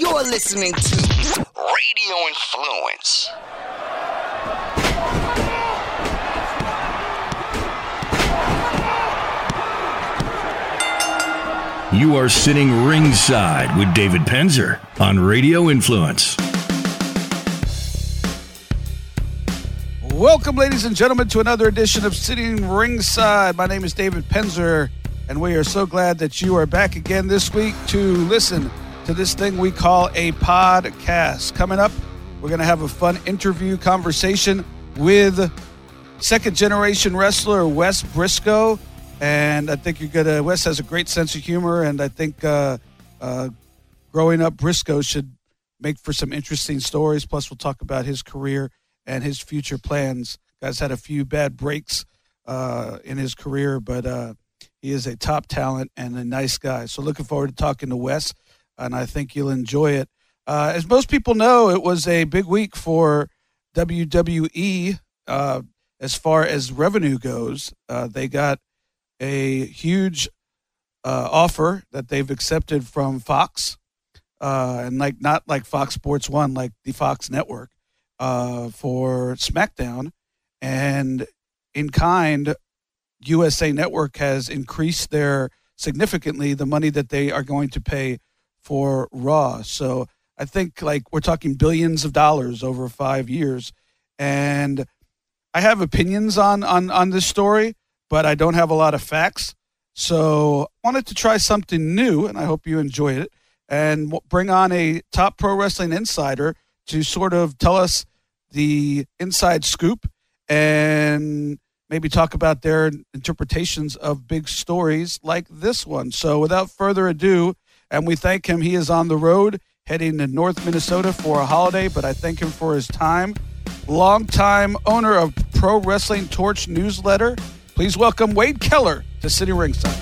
You're listening to Radio Influence. You are sitting ringside with David Penzer on Radio Influence. Welcome, ladies and gentlemen, to another edition of Sitting Ringside. My name is David Penzer, and we are so glad that you are back again this week to listen to this thing we call a podcast. Coming up, we're going to have a fun interview conversation with second generation wrestler Wes Brisco and I think you're gonna. Wes has a great sense of humor, and I think uh, uh, growing up Brisco should make for some interesting stories. Plus, we'll talk about his career and his future plans. Guy's had a few bad breaks uh, in his career, but uh, he is a top talent and a nice guy. So, looking forward to talking to Wes, and I think you'll enjoy it. Uh, as most people know, it was a big week for WWE uh, as far as revenue goes. they got a huge uh, offer that they've accepted from Fox, uh, and like not like Fox Sports One, like the Fox Network, uh, for SmackDown, and in kind, USA Network has increased their significantly the money that they are going to pay for Raw. So I think like we're talking billions of dollars over five years, and I have opinions on on on this story but I don't have a lot of facts. So I wanted to try something new, and I hope you enjoyed it. And bring on a top pro wrestling insider to sort of tell us the inside scoop and maybe talk about their interpretations of big stories like this one. So without further ado, and we thank him, he is on the road heading to North Minnesota for a holiday, but I thank him for his time. Longtime owner of Pro Wrestling Torch newsletter Please welcome Wade Keller to Sitting Ringside.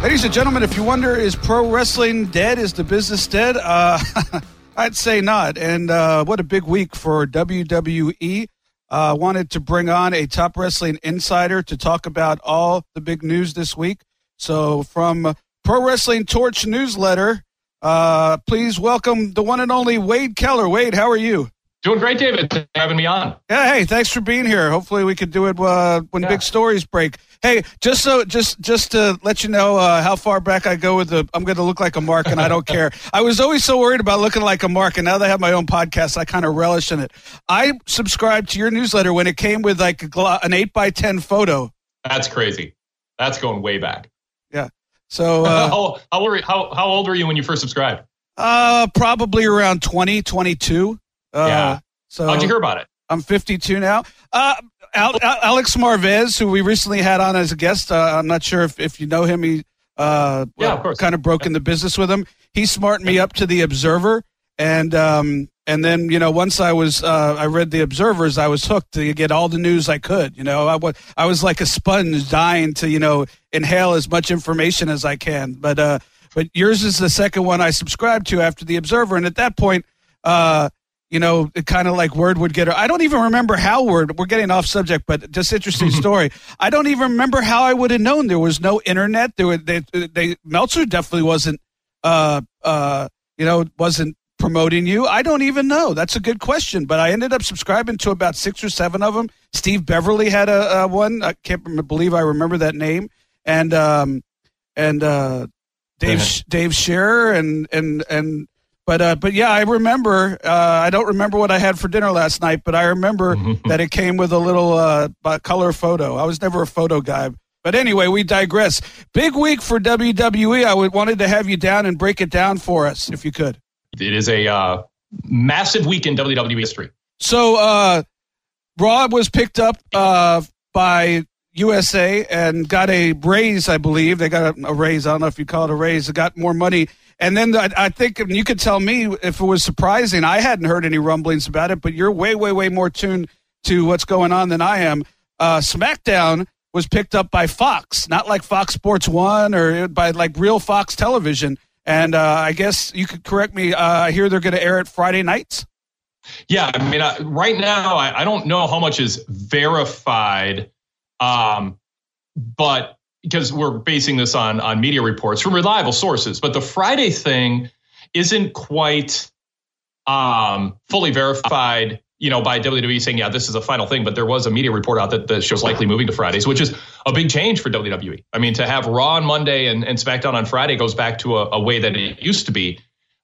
Ladies and gentlemen, if you wonder, is pro wrestling dead? Is the business dead? Uh, I'd say not. And uh, what a big week for WWE. Uh, wanted to bring on a top wrestling insider to talk about all the big news this week. So, from Pro Wrestling Torch newsletter, uh, please welcome the one and only Wade Keller. Wade, how are you? Doing great, David. Thanks for having me on. Yeah, hey, thanks for being here. Hopefully, we could do it uh, when yeah. big stories break. Hey, just so just just to let you know uh, how far back I go with the, I'm going to look like a mark, and I don't care. I was always so worried about looking like a mark, and now that I have my own podcast, I kind of relish in it. I subscribed to your newsletter when it came with like a, an eight by ten photo. That's crazy. That's going way back. Yeah. So uh, how, how, old were, how, how old were you when you first subscribed? Uh, probably around 20, 22. Uh, yeah. So how'd you hear about it? I'm 52 now. Uh, Al- Al- Alex Marvez, who we recently had on as a guest, uh, I'm not sure if, if you know him. He uh, yeah, of course. kind of broke into business with him. He smartened me up to the Observer, and um, and then you know once I was uh, I read the Observers, I was hooked to get all the news I could. You know, I was I was like a sponge, dying to you know inhale as much information as I can. But uh, but yours is the second one I subscribed to after the Observer, and at that point. Uh, you know, it kind of like word would get. I don't even remember how word. We're getting off subject, but just interesting story. I don't even remember how I would have known there was no internet. There were they, they Meltzer definitely wasn't, uh, uh, you know, wasn't promoting you. I don't even know. That's a good question. But I ended up subscribing to about six or seven of them. Steve Beverly had a, a one. I can't believe I remember that name. And um, and uh, Dave Dave Scherer and and and but uh, but yeah, I remember. Uh, I don't remember what I had for dinner last night, but I remember mm-hmm. that it came with a little uh, color photo. I was never a photo guy. But anyway, we digress. Big week for WWE. I would, wanted to have you down and break it down for us, if you could. It is a uh, massive week in WWE history. So, uh, was picked up uh, by USA and got a raise, I believe. They got a, a raise. I don't know if you call it a raise. They got more money and then the, I think you could tell me if it was surprising. I hadn't heard any rumblings about it, but you're way, way, way more tuned to what's going on than I am. Uh, SmackDown was picked up by Fox, not like Fox Sports One or by like real Fox Television. And uh, I guess you could correct me. Uh, I hear they're going to air it Friday nights. Yeah, I mean, uh, right now I, I, don't know how much is verified, um, but because we're basing this on on media reports from reliable sources, but the Friday thing isn't quite um, fully verified you know, by WWE saying, yeah, this is a final thing, but there was a media report out that the show's likely moving to Fridays, which is a big change for WWE. I mean, to have Raw on Monday and, and SmackDown on Friday goes back to a, a way that it used to be.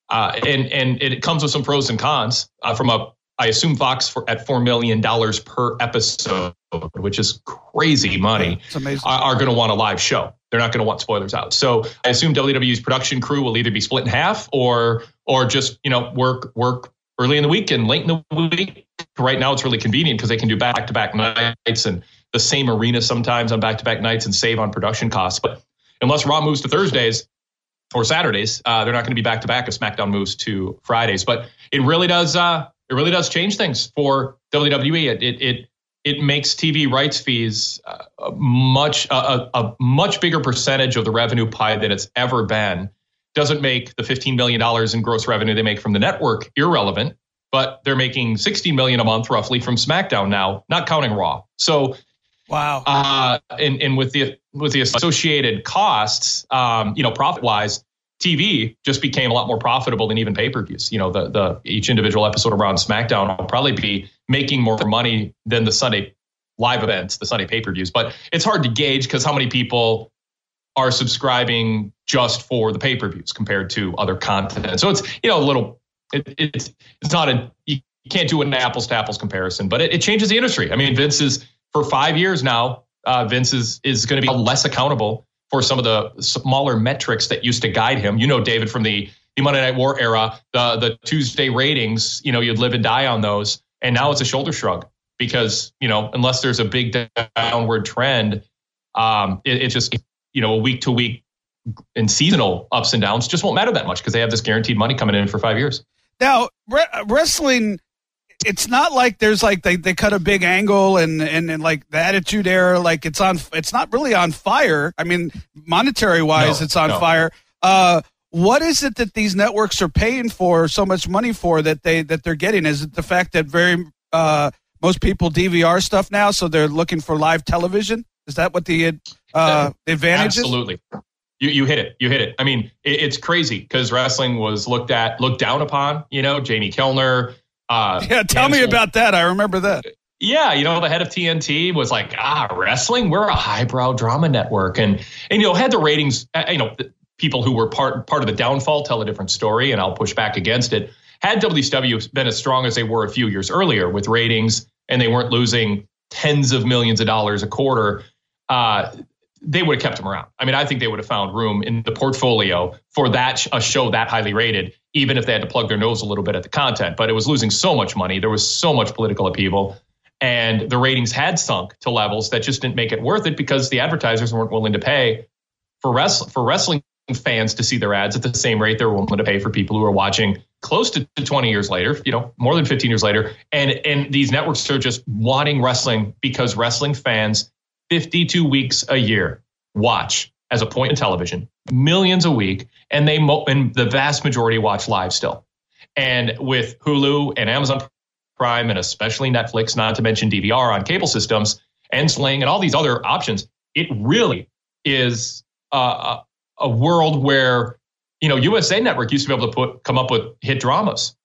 Uh, and and it comes with some pros and cons uh, from a I assume Fox for, at four million dollars per episode, which is crazy money, amazing. are, are going to want a live show. They're not going to want spoilers out. So I assume WWE's production crew will either be split in half or or just you know work work early in the week and late in the week. Right now, it's really convenient because they can do back to back nights and the same arena sometimes on back to back nights and save on production costs. But unless Raw moves to Thursdays or Saturdays, uh, they're not going to be back to back if SmackDown moves to Fridays. But it really does. Uh, it really does change things for WWE. It it it, it makes TV rights fees uh, much a, a much bigger percentage of the revenue pie than it's ever been doesn't make the $15 million in gross revenue they make from the network irrelevant, but they're making 60 million a month roughly from SmackDown now, not counting Raw. So wow. Uh, and, and with the with the associated costs, um, you know, profit wise, TV just became a lot more profitable than even pay per views. You know, the the each individual episode around SmackDown will probably be making more money than the Sunday live events, the Sunday pay per views. But it's hard to gauge because how many people are subscribing just for the pay per views compared to other content. So it's you know a little it, it's it's not a you can't do an apples to apples comparison, but it, it changes the industry. I mean, Vince is for five years now. Uh, Vince is is going to be less accountable for some of the smaller metrics that used to guide him. You know, David from the the Monday Night War era, the the Tuesday ratings. You know, you'd live and die on those, and now it's a shoulder shrug because you know unless there's a big downward trend, um, it, it just you know a week to week and seasonal ups and downs just won't matter that much because they have this guaranteed money coming in for five years. Now, re- wrestling, it's not like there's like they, they cut a big angle and, and, and like the attitude era, like it's on, it's not really on fire. I mean, monetary wise, No, it's on no. fire. Uh, what is it that these networks are paying for so much money for that they that they're getting? Is it the fact that very uh, most people DVR stuff now, so they're looking for live television? Is that what the uh, advantage is? Absolutely. You, you hit it. You hit it. I mean, it, it's crazy because wrestling was looked at, looked down upon. You know, Jamie Kellner. Uh, Yeah, tell me about that. I remember that. Yeah, you know, the head of TNT was like, ah, wrestling, we're a highbrow drama network, and and you know had the ratings. uh, You know, the people who were part part of the downfall tell a different story, and I'll push back against it. Had WCW been as strong as they were a few years earlier with ratings, and they weren't losing tens of millions of dollars a quarter, uh, they would have kept them around. I mean, I think they would have found room in the portfolio for that a show that highly rated, even if they had to plug their nose a little bit at the content. But it was losing so much money. There was so much political upheaval, and the ratings had sunk to levels that just didn't make it worth it because the advertisers weren't willing to pay for wrestling for wrestling fans to see their ads at the same rate they're willing to pay for people who are watching close to 20 years later, you know, more than 15 years later. And and these networks are just wanting wrestling because wrestling fans 52 weeks a year watch as a point in television, millions a week, and they mo- and the vast majority watch live still. And with Hulu and Amazon Prime and especially Netflix, not to mention DVR on cable systems and Sling and all these other options, it really is a, a, world where you know USA Network used to be able to put come up with hit dramas.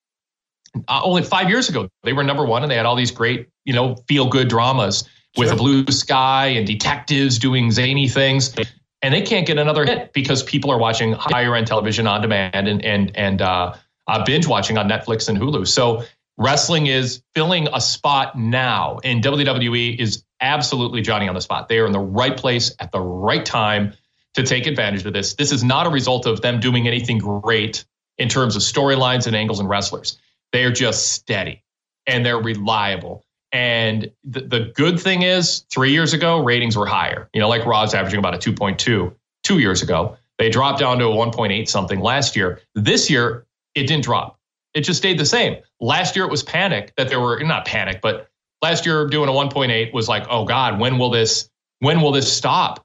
Uh, only five years ago, they were number one, and they had all these great you know feel good dramas with a blue sky and detectives doing zany things. And they can't get another hit because people are watching higher end television on demand and and and uh, uh, binge watching on Netflix and Hulu. So wrestling is filling a spot now, and WWE is absolutely Johnny on the spot. They are in the right place at the right time to take advantage of this. This is not a result of them doing anything great in terms of storylines and angles and wrestlers. They are just steady and they're reliable. And the, the good thing is, three years ago, ratings were higher. You know, like Raw's averaging about a 2.2 two years ago. They dropped down to a 1.8 something last year. This year, it didn't drop. It just stayed the same. Last year, it was panic that there were not panic, but last year doing a 1.8 was like, oh God, when will this when will this stop?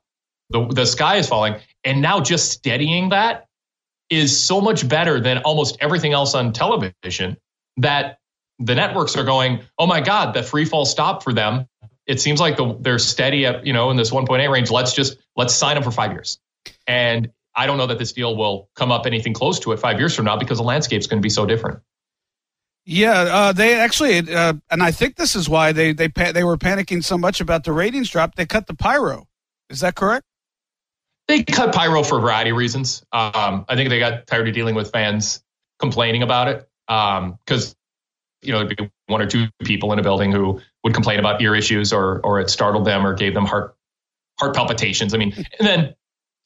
The the sky is falling, and now just steadying that is so much better than almost everything else on television that the networks are going, oh my God, the free fall stopped for them. it seems like the, they're steady at you know in this 1.8 range. Let's just let's sign them for five years. And I don't know that this deal will come up anything close to it five years from now because the landscape's going to be so different. Yeah, uh, they actually, uh, and I think this is why they they they were panicking so much about the ratings drop. They cut the pyro. Is that correct? They cut pyro for a variety of reasons. Um, I think they got tired of dealing with fans complaining about it because um, you know there'd be one or two people in a building who would complain about ear issues or or it startled them or gave them heart heart palpitations. I mean, and then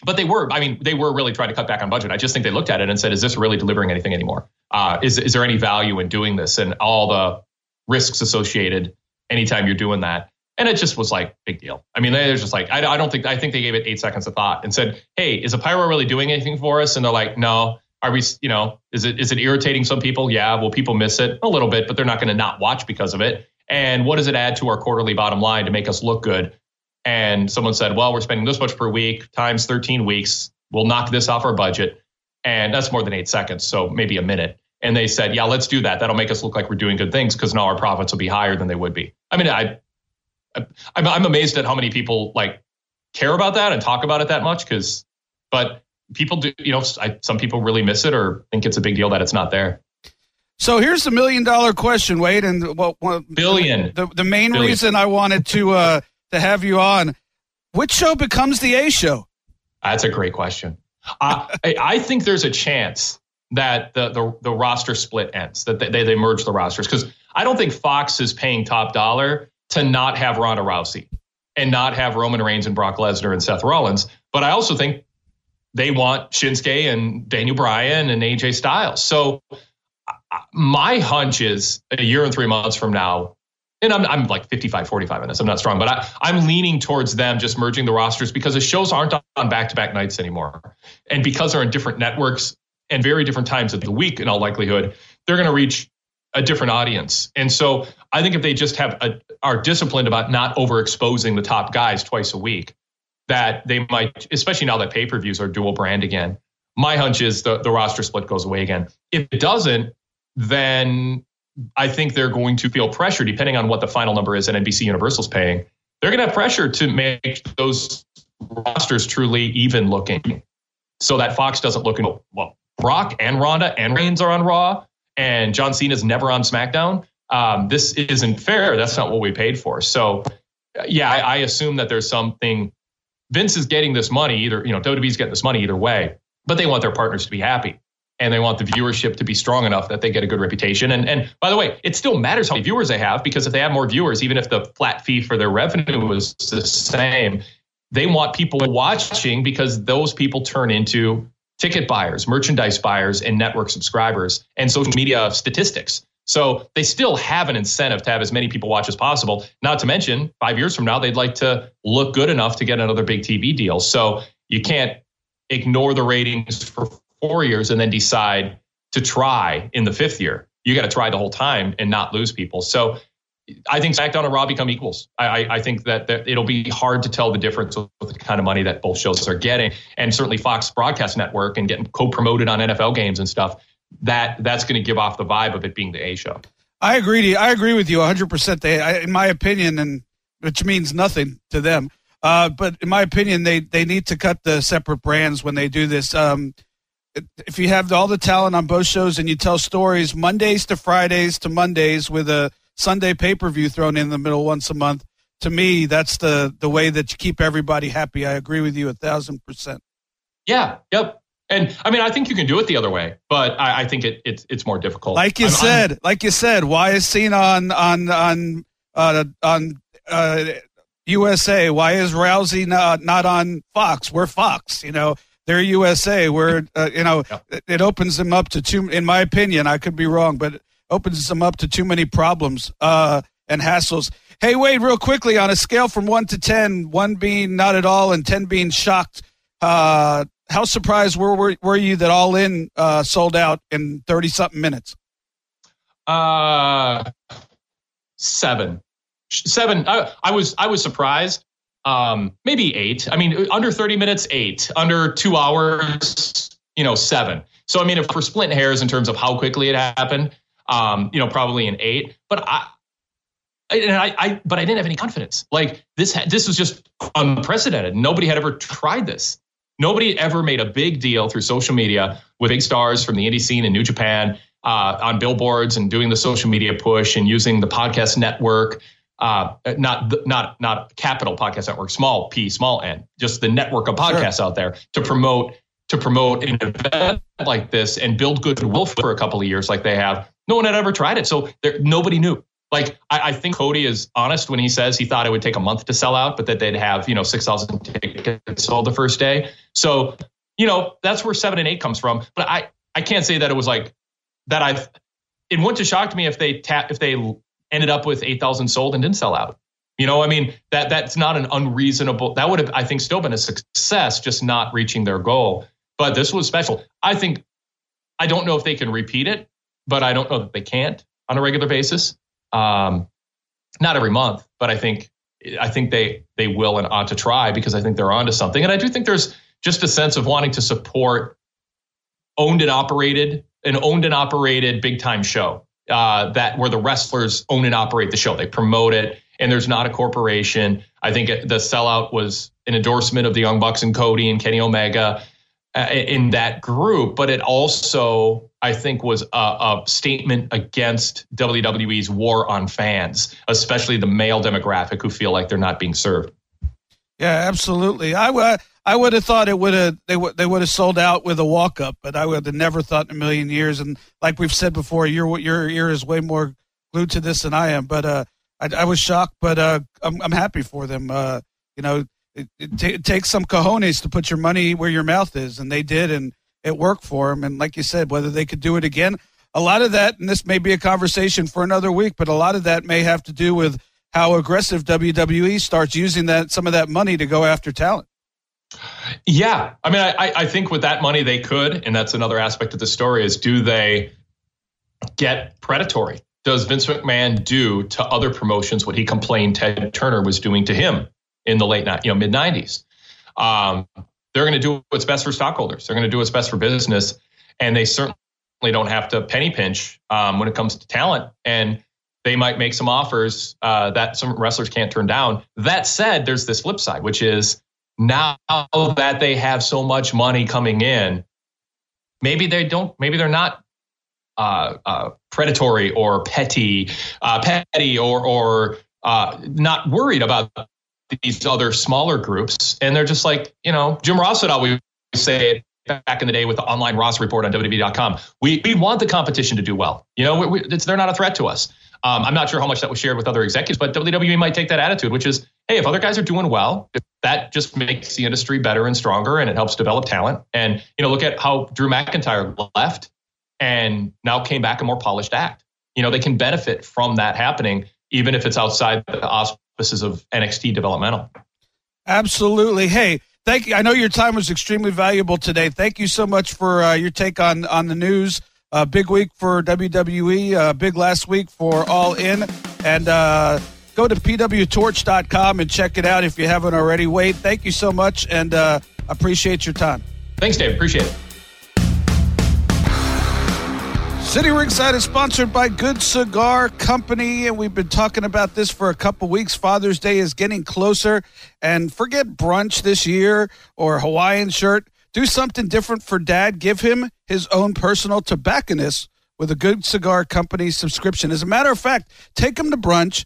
but they were, I mean, they were really trying to cut back on budget. I just think they looked at it and said, is this really delivering anything anymore? Uh, is, is there any value in doing this and all the risks associated anytime you're doing that? And it just was like big deal. I mean, they're just like, I, I don't think, I think they gave it eight seconds of thought and said, Hey, is a pyro really doing anything for us? And they're like, no, are we, you know, is it, is it irritating some people? Yeah. Will people miss it a little bit, but they're not going to not watch because of it. And what does it add to our quarterly bottom line to make us look good? And someone said, well, we're spending this much per week times 13 weeks. We'll knock this off our budget. And that's more than eight seconds. So maybe a minute. And they said, yeah, let's do that. That'll make us look like we're doing good things because now our profits will be higher than they would be. I mean, I, I'm, I'm amazed at how many people like care about that and talk about it that much because, but people do, you know, I, some people really miss it or think it's a big deal that it's not there. So here's the million dollar question, Wade, and well, well billion. The, the main billion. reason I wanted to uh, to have you on. Which show becomes the A show? That's a great question. I, I think there's a chance that the, the, the roster split ends, that they, they merge the rosters. Because I don't think Fox is paying top dollar to not have Ronda Rousey and not have Roman Reigns and Brock Lesnar and Seth Rollins. But I also think they want Shinsuke and Daniel Bryan and AJ Styles. So my hunch is a year and three months from now, and I'm, I'm like 55 45 on this i'm not strong but I, i'm leaning towards them just merging the rosters because the shows aren't on back-to-back nights anymore and because they're in different networks and very different times of the week in all likelihood they're going to reach a different audience and so i think if they just have a, are disciplined about not overexposing the top guys twice a week that they might especially now that pay-per-views are dual brand again my hunch is the, the roster split goes away again if it doesn't then I think they're going to feel pressure, depending on what the final number is that NBC Universal's paying. They're going to have pressure to make those rosters truly even looking, so that Fox doesn't look. Well, Brock and Ronda and Reigns are on Raw, and John Cena's never on SmackDown. Um, this isn't fair. That's not what we paid for. So, yeah, I, I assume that there's something. Vince is getting this money either. You know, WWE's getting this money either way, but they want their partners to be happy and they want the viewership to be strong enough that they get a good reputation. And and by the way, it still matters how many viewers they have because if they have more viewers, even if the flat fee for their revenue was the same, they want people watching because those people turn into ticket buyers, merchandise buyers, and network subscribers and social media statistics. So they still have an incentive to have as many people watch as possible. Not to mention, five years from now, they'd like to look good enough to get another big TV deal. So you can't ignore the ratings for four years and then decide to try in the fifth year. You got to try the whole time and not lose people. So I think SmackDown and Raw become equals. I, I think that, that, it'll be hard to tell the difference with the kind of money that both shows are getting, and certainly Fox Broadcast Network and getting co-promoted on NFL games and stuff. That that's going to give off the vibe of it being the A show. I agree. I agree with you 100. percent in my opinion, and which means nothing to them. Uh, but in my opinion, they they need to cut the separate brands when they do this. Um, if you have all the talent on both shows and you tell stories Mondays to Fridays to Mondays with a Sunday pay per view thrown in the middle once a month, to me, that's the the way that you keep everybody happy. I agree with you a thousand percent. Yeah. Yep. And I mean, I think you can do it the other way, but I, I think it, it's it's more difficult. Like you I'm, said, I'm, like you said, why is Cena on on on uh, on uh, USA? Why is Rousey not not on Fox? We're Fox, you know they're USA, where uh, you know yeah. it opens them up to too. In my opinion, I could be wrong, but opens them up to too many problems uh, and hassles. Hey, Wade, real quickly on a scale from one to ten, one being not at all and ten being shocked. Uh, how surprised were, were, were you that All In uh, sold out in thirty something minutes? Uh, seven, seven. I, I was I was surprised um, maybe eight. I mean, under 30 minutes, eight. Under two hours, you know, seven. So, I mean, if we're splitting hairs in terms of how quickly it happened, um, you know, probably an eight. But I, and I, I, but I didn't have any confidence. Like this, this was just unprecedented. Nobody had ever tried this. Nobody ever made a big deal through social media with big stars from the indie scene in New Japan uh, on billboards and doing the social media push and using the podcast network. Uh, not not not capital podcast network, small p, small n, just the network of podcasts sure. out there to promote to promote an event like this and build goodwill for a couple of years like they have. No one had ever tried it, so there, nobody knew. Like I, I, think Cody is honest when he says he thought it would take a month to sell out, but that they'd have you know six thousand tickets sold the first day. So you know that's where seven and eight comes from. But I I can't say that it was like that. I've it wouldn't have shocked me if they tap if they ended up with eight thousand sold and didn't sell out. You know, I mean that that's not an unreasonable. That would have I think still been a success, just not reaching their goal. But this was special. I think I don't know if they can repeat it, but I don't know that they can't on a regular basis. Um, not every month, but I think I think they they will and ought to try because I think they're onto something. And I do think there's just a sense of wanting to support owned and operated an owned and operated big time show uh, that where the wrestlers own and operate the show. They promote it, and there's not a corporation. I think the sellout was an endorsement of the Young Bucks and Cody and Kenny Omega in that group, but it also, I think, was a, a, statement against WWE's war on fans, especially the male demographic who feel like they're not being served. Yeah, absolutely. I would I would have thought it would have they would they would have sold out with a walk up, but I would have never thought in a million years. And like we've said before, your your ear is way more glued to this than I am. But uh, I, I was shocked, but uh, I'm I'm happy for them. Uh, you know, it, it, t- it, takes some cojones to put your money where your mouth is, and they did, and it worked for them. And like you said, whether they could do it again, a lot of that, and this may be a conversation for another week, but a lot of that may have to do with how aggressive WWE starts using that some of that money to go after talent. Yeah, I mean, I, I think with that money they could, and that's another aspect of the story is do they get predatory? Does Vince McMahon do to other promotions what he complained Ted Turner was doing to him? In the late, you know, mid 90s. Um, they're going to do what's best for stockholders. They're going to do what's best for business, and they certainly don't have to penny pinch um, when it comes to talent. And they might make some offers uh, that some wrestlers can't turn down. That said, there's this flip side, which is now that they have so much money coming in, maybe they don't. Maybe they're not uh, uh, predatory or petty, uh, petty or or uh, not worried about these other smaller groups, and they're just like, you know, Jim Ross would always say it back in the day with the online Ross report on WWE.com. We we want the competition to do well. You know, we, they're not a threat to us. Um, I'm not sure how much that was shared with other executives, but WWE might take that attitude, which is, hey, if other guys are doing well, that just makes the industry better and stronger, and it helps develop talent. And you know, look at how Drew McIntyre left and now came back a more polished act. You know, they can benefit from that happening, even if it's outside the purposes of NXT developmental. Absolutely. Hey, thank you. I know your time was extremely valuable today. Thank you so much for uh, your take on on the news. Uh, big week for WWE. Uh, big last week for All In. And uh, go to pwtorch.com and check it out if you haven't already. Wade, thank you so much, and uh, appreciate your time. Thanks, Dave. Appreciate it. Sitting Ringside is sponsored by Good Cigar Company, and we've been talking about this for a couple weeks. Father's Day is getting closer, and forget brunch this year or Hawaiian shirt. Do something different for dad. Give him his own personal tobacconist with a Good Cigar Company subscription. As a matter of fact, take him to brunch,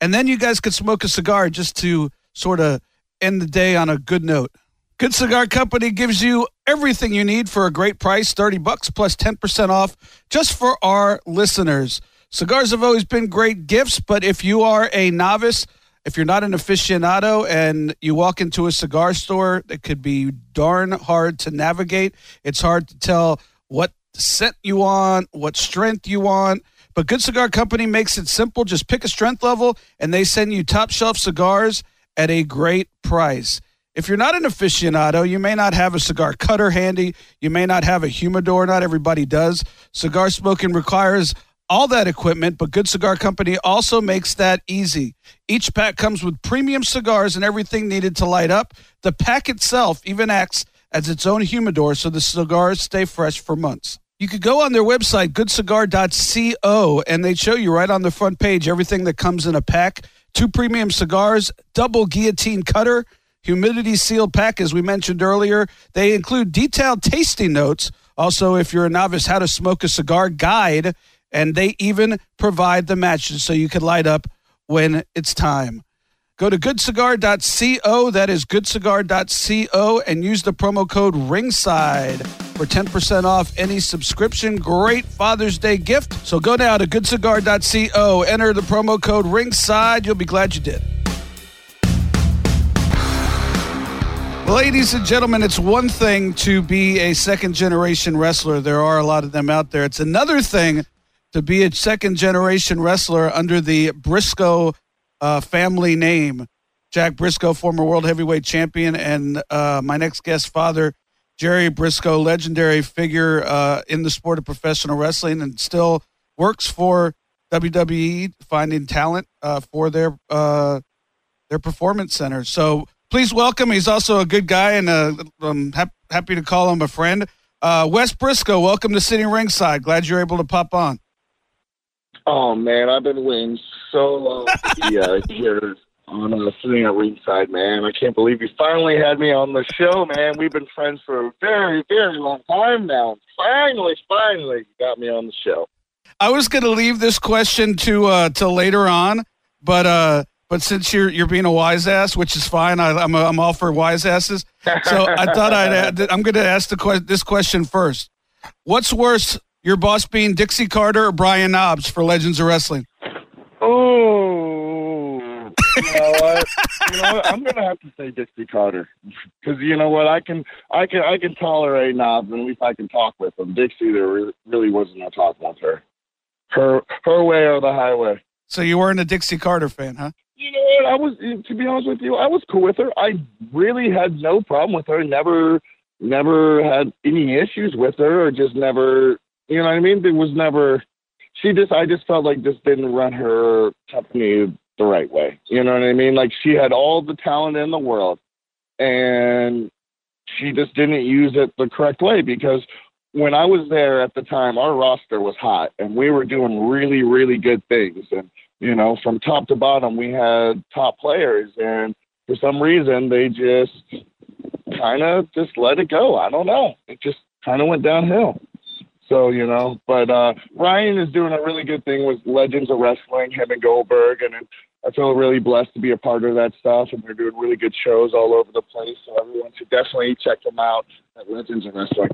and then you guys could smoke a cigar just to sort of end the day on a good note. Good Cigar Company gives you everything you need for a great price 30 bucks plus 10% off just for our listeners. Cigars have always been great gifts, but if you are a novice, if you're not an aficionado and you walk into a cigar store, it could be darn hard to navigate. It's hard to tell what scent you want, what strength you want. But Good Cigar Company makes it simple. Just pick a strength level and they send you top shelf cigars at a great price. If you're not an aficionado, you may not have a cigar cutter handy. You may not have a humidor. Not everybody does. Cigar smoking requires all that equipment, but Good Cigar Company also makes that easy. Each pack comes with premium cigars and everything needed to light up. The pack itself even acts as its own humidor so the cigars stay fresh for months. you could go on their website, goodcigar.co, and they show you right on the front page everything that comes in a pack. Two premium cigars, double guillotine cutter, humidity sealed pack, as we mentioned earlier. They include detailed tasting notes. Also, if you're a novice, how to smoke a cigar guide, and they even provide the matches so you can light up when it's time. Go to goodcigar.co, that is goodcigar.co, and use the promo code RINGSIDE for 10% off any subscription. Great Father's Day gift. So go now to goodcigar.co, enter the promo code RINGSIDE. You'll be glad you did. Ladies and gentlemen, it's one thing to be a second generation wrestler. There are a lot of them out there. It's another thing to be a second generation wrestler under the Brisco uh, family name. Jack Brisco, former world heavyweight champion, and uh, my next guest, father, Jerry Brisco, legendary figure uh, in the sport of professional wrestling, and still works for WWE, finding talent uh, for their uh, their performance center. So please welcome. He's also a good guy, and uh, I'm hap- happy to call him a friend. Wes Brisco, welcome to Sitting Ringside. Glad you're able to pop on. Oh man, I've been waiting so long to be uh, here on uh, sitting at ringside, man. I can't believe you finally had me on the show, man. We've been friends for a very, very long time now. Finally, finally, you got me on the show. I was going to leave this question to uh, to later on, but uh, but since you're you're being a wise ass, which is fine, I, am I'm, I'm all for wise asses. So I thought I'd I'm going to ask the que- this question first. What's worse, your boss being Dixie Carter or Brian Knobbs for Legends of Wrestling? Oh, you know what? you know what? I'm gonna have to say Dixie Carter because you know what? I can, I can, I can tolerate Knobbs, and at least I can talk with him. Dixie, there really, really wasn't no talk with her. Her, her way or the highway. So you weren't a Dixie Carter fan, huh? You know what? I was, to be honest with you, I was cool with her. I really had no problem with her. Never, never had any issues with her, or just never you know what I mean? There was never. She just. I just felt like just didn't run her company the right way. You know what I mean? Like she had all the talent in the world, and she just didn't use it the correct way because when I was there at the time, our roster was hot and we were doing really, really good things. And, you know, from top to bottom, we had top players. And for some reason, they just kind of just let it go. I don't know. It just kind of went downhill. So, you know, but uh, Ryan is doing a really good thing with Legends of Wrestling, him and Goldberg, and I feel really blessed to be a part of that stuff. And they're doing really good shows all over the place. So everyone should definitely check them out at Legends of Wrestling.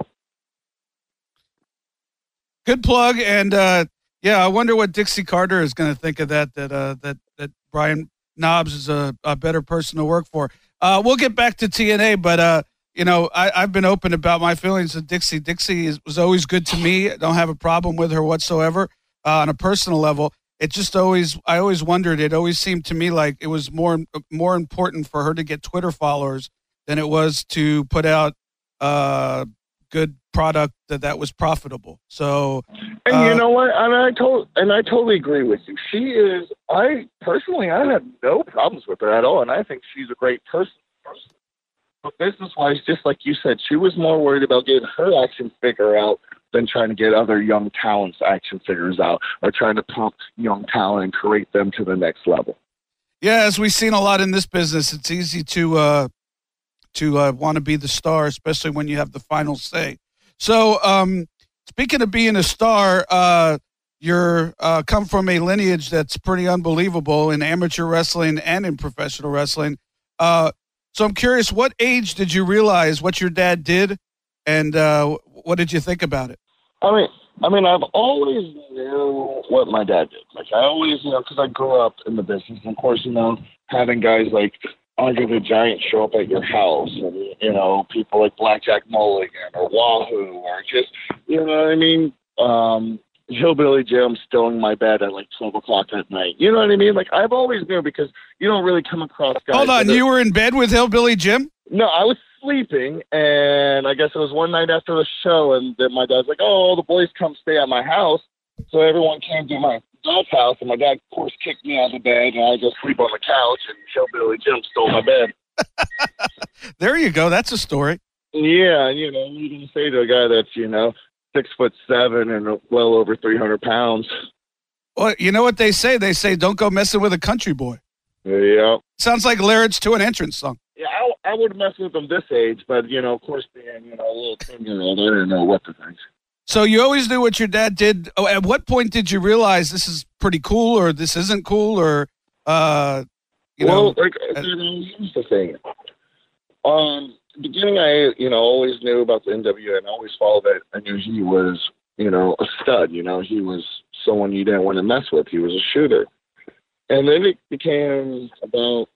Good plug, and uh, yeah, I wonder what Dixie Carter is going to think of that. That uh, that that Brian Knobbs is a, a better person to work for. Uh, we'll get back to TNA, but uh, you know, I, have been open about my feelings of Dixie. Dixie is, was always good to me. I don't have a problem with her whatsoever uh, on a personal level. It just always, I always wondered. It always seemed to me like it was more more important for her to get Twitter followers than it was to put out uh, good product that that was profitable. So, and uh, you know what? And I told, and I totally agree with you. She is. I personally, I have no problems with her at all, and I think she's a great person. But business wise, just like you said, she was more worried about getting her action figure out than trying to get other young talents' action figures out or trying to pump young talent and create them to the next level. Yeah, as we've seen a lot in this business, it's easy to uh, to uh, want to be the star, especially when you have the final say. So, um, speaking of being a star, uh, you're uh, come from a lineage that's pretty unbelievable in amateur wrestling and in professional wrestling. Uh, so I'm curious, what age did you realize what your dad did, and uh, what did you think about it? I mean, I mean, I've always knew what my dad did. Like I always, you know, because I grew up in the business. And of course, you know, having guys like Andre the Giant show up at your house, and you know, people like Blackjack Mulligan or Wahoo, or just, you know what I mean. Um, hillbilly Jim still in my bed at like twelve o'clock at night. You know what I mean? Like I've always knew because you don't really come across guys. Hold on, you were in bed with hillbilly Jim? No, I was sleeping, and I guess it was one night after the show, and then my dad's like, "Oh, all the boys come stay at my house," so everyone came to my dad's house, and my dad, of course, kicked me out of the bed, and I just sleep on the couch, and hillbilly Jim stole my bed. there you go. That's a story. Yeah, you know, you can say to a guy that's you know six foot seven and well over 300 pounds. Well, you know what they say? They say don't go messing with a country boy. Yeah. Sounds like lyrics to an entrance song. Yeah, I, I would mess with them this age, but you know, of course, being you know a little ten year old, I didn't know what to think. So you always knew what your dad did. Oh, at what point did you realize this is pretty cool, or this isn't cool, or uh, you well, know? like uh, you know, here's the thing. Um, beginning, I you know always knew about the NWA and I always followed it. I knew he was you know a stud. You know, he was someone you didn't want to mess with. He was a shooter. And then it became about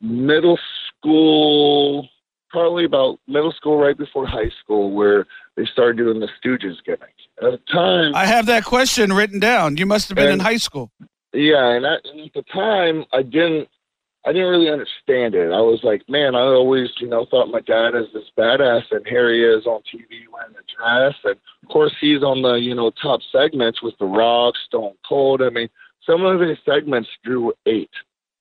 middle school, probably about middle school, right before high school, where they started doing the Stooges gimmick. At the time, I have that question written down. You must have been in high school. yeah, and, I, and at the time, I didn't, I didn't really understand it. I was like, man, I always, you know, thought my dad is this badass, and here he is on TV wearing a dress, and of course he's on the, you know, top segments with The Rock, Stone Cold. I mean, some of his segments drew eight.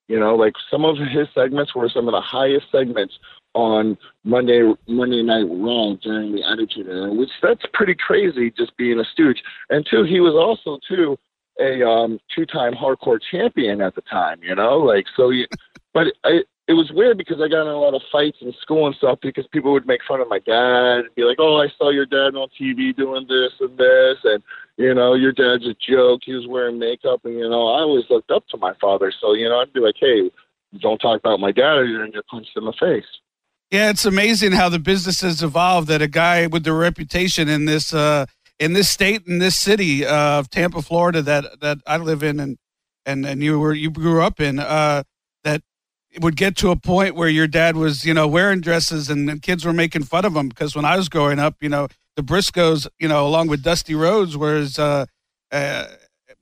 You know, like some of his segments were some of the highest segments on Monday Monday Night Raw during the Attitude Era, which that's pretty crazy, just being a stooge. And two, he was also too a um, two-time hardcore champion at the time. You know, like so. You, but I, it was weird because I got in a lot of fights in school and stuff because people would make fun of my dad and be like, "Oh, I saw your dad on TV doing this and this," and you know, your dad's a joke. He was wearing makeup, and you know, I always looked up to my father. So you know, I'd be like, "Hey, don't talk about my dad, or you're gonna get punched in the face." Yeah, it's amazing how the business has evolved. That a guy with the reputation in this uh, in this state in this city uh, of Tampa, Florida, that that I live in, and and and you were you grew up in, uh, that would get to a point where your dad was you know wearing dresses and, and kids were making fun of him because when I was growing up, you know the Briscos, you know, along with Dusty Rhodes, were as uh, uh,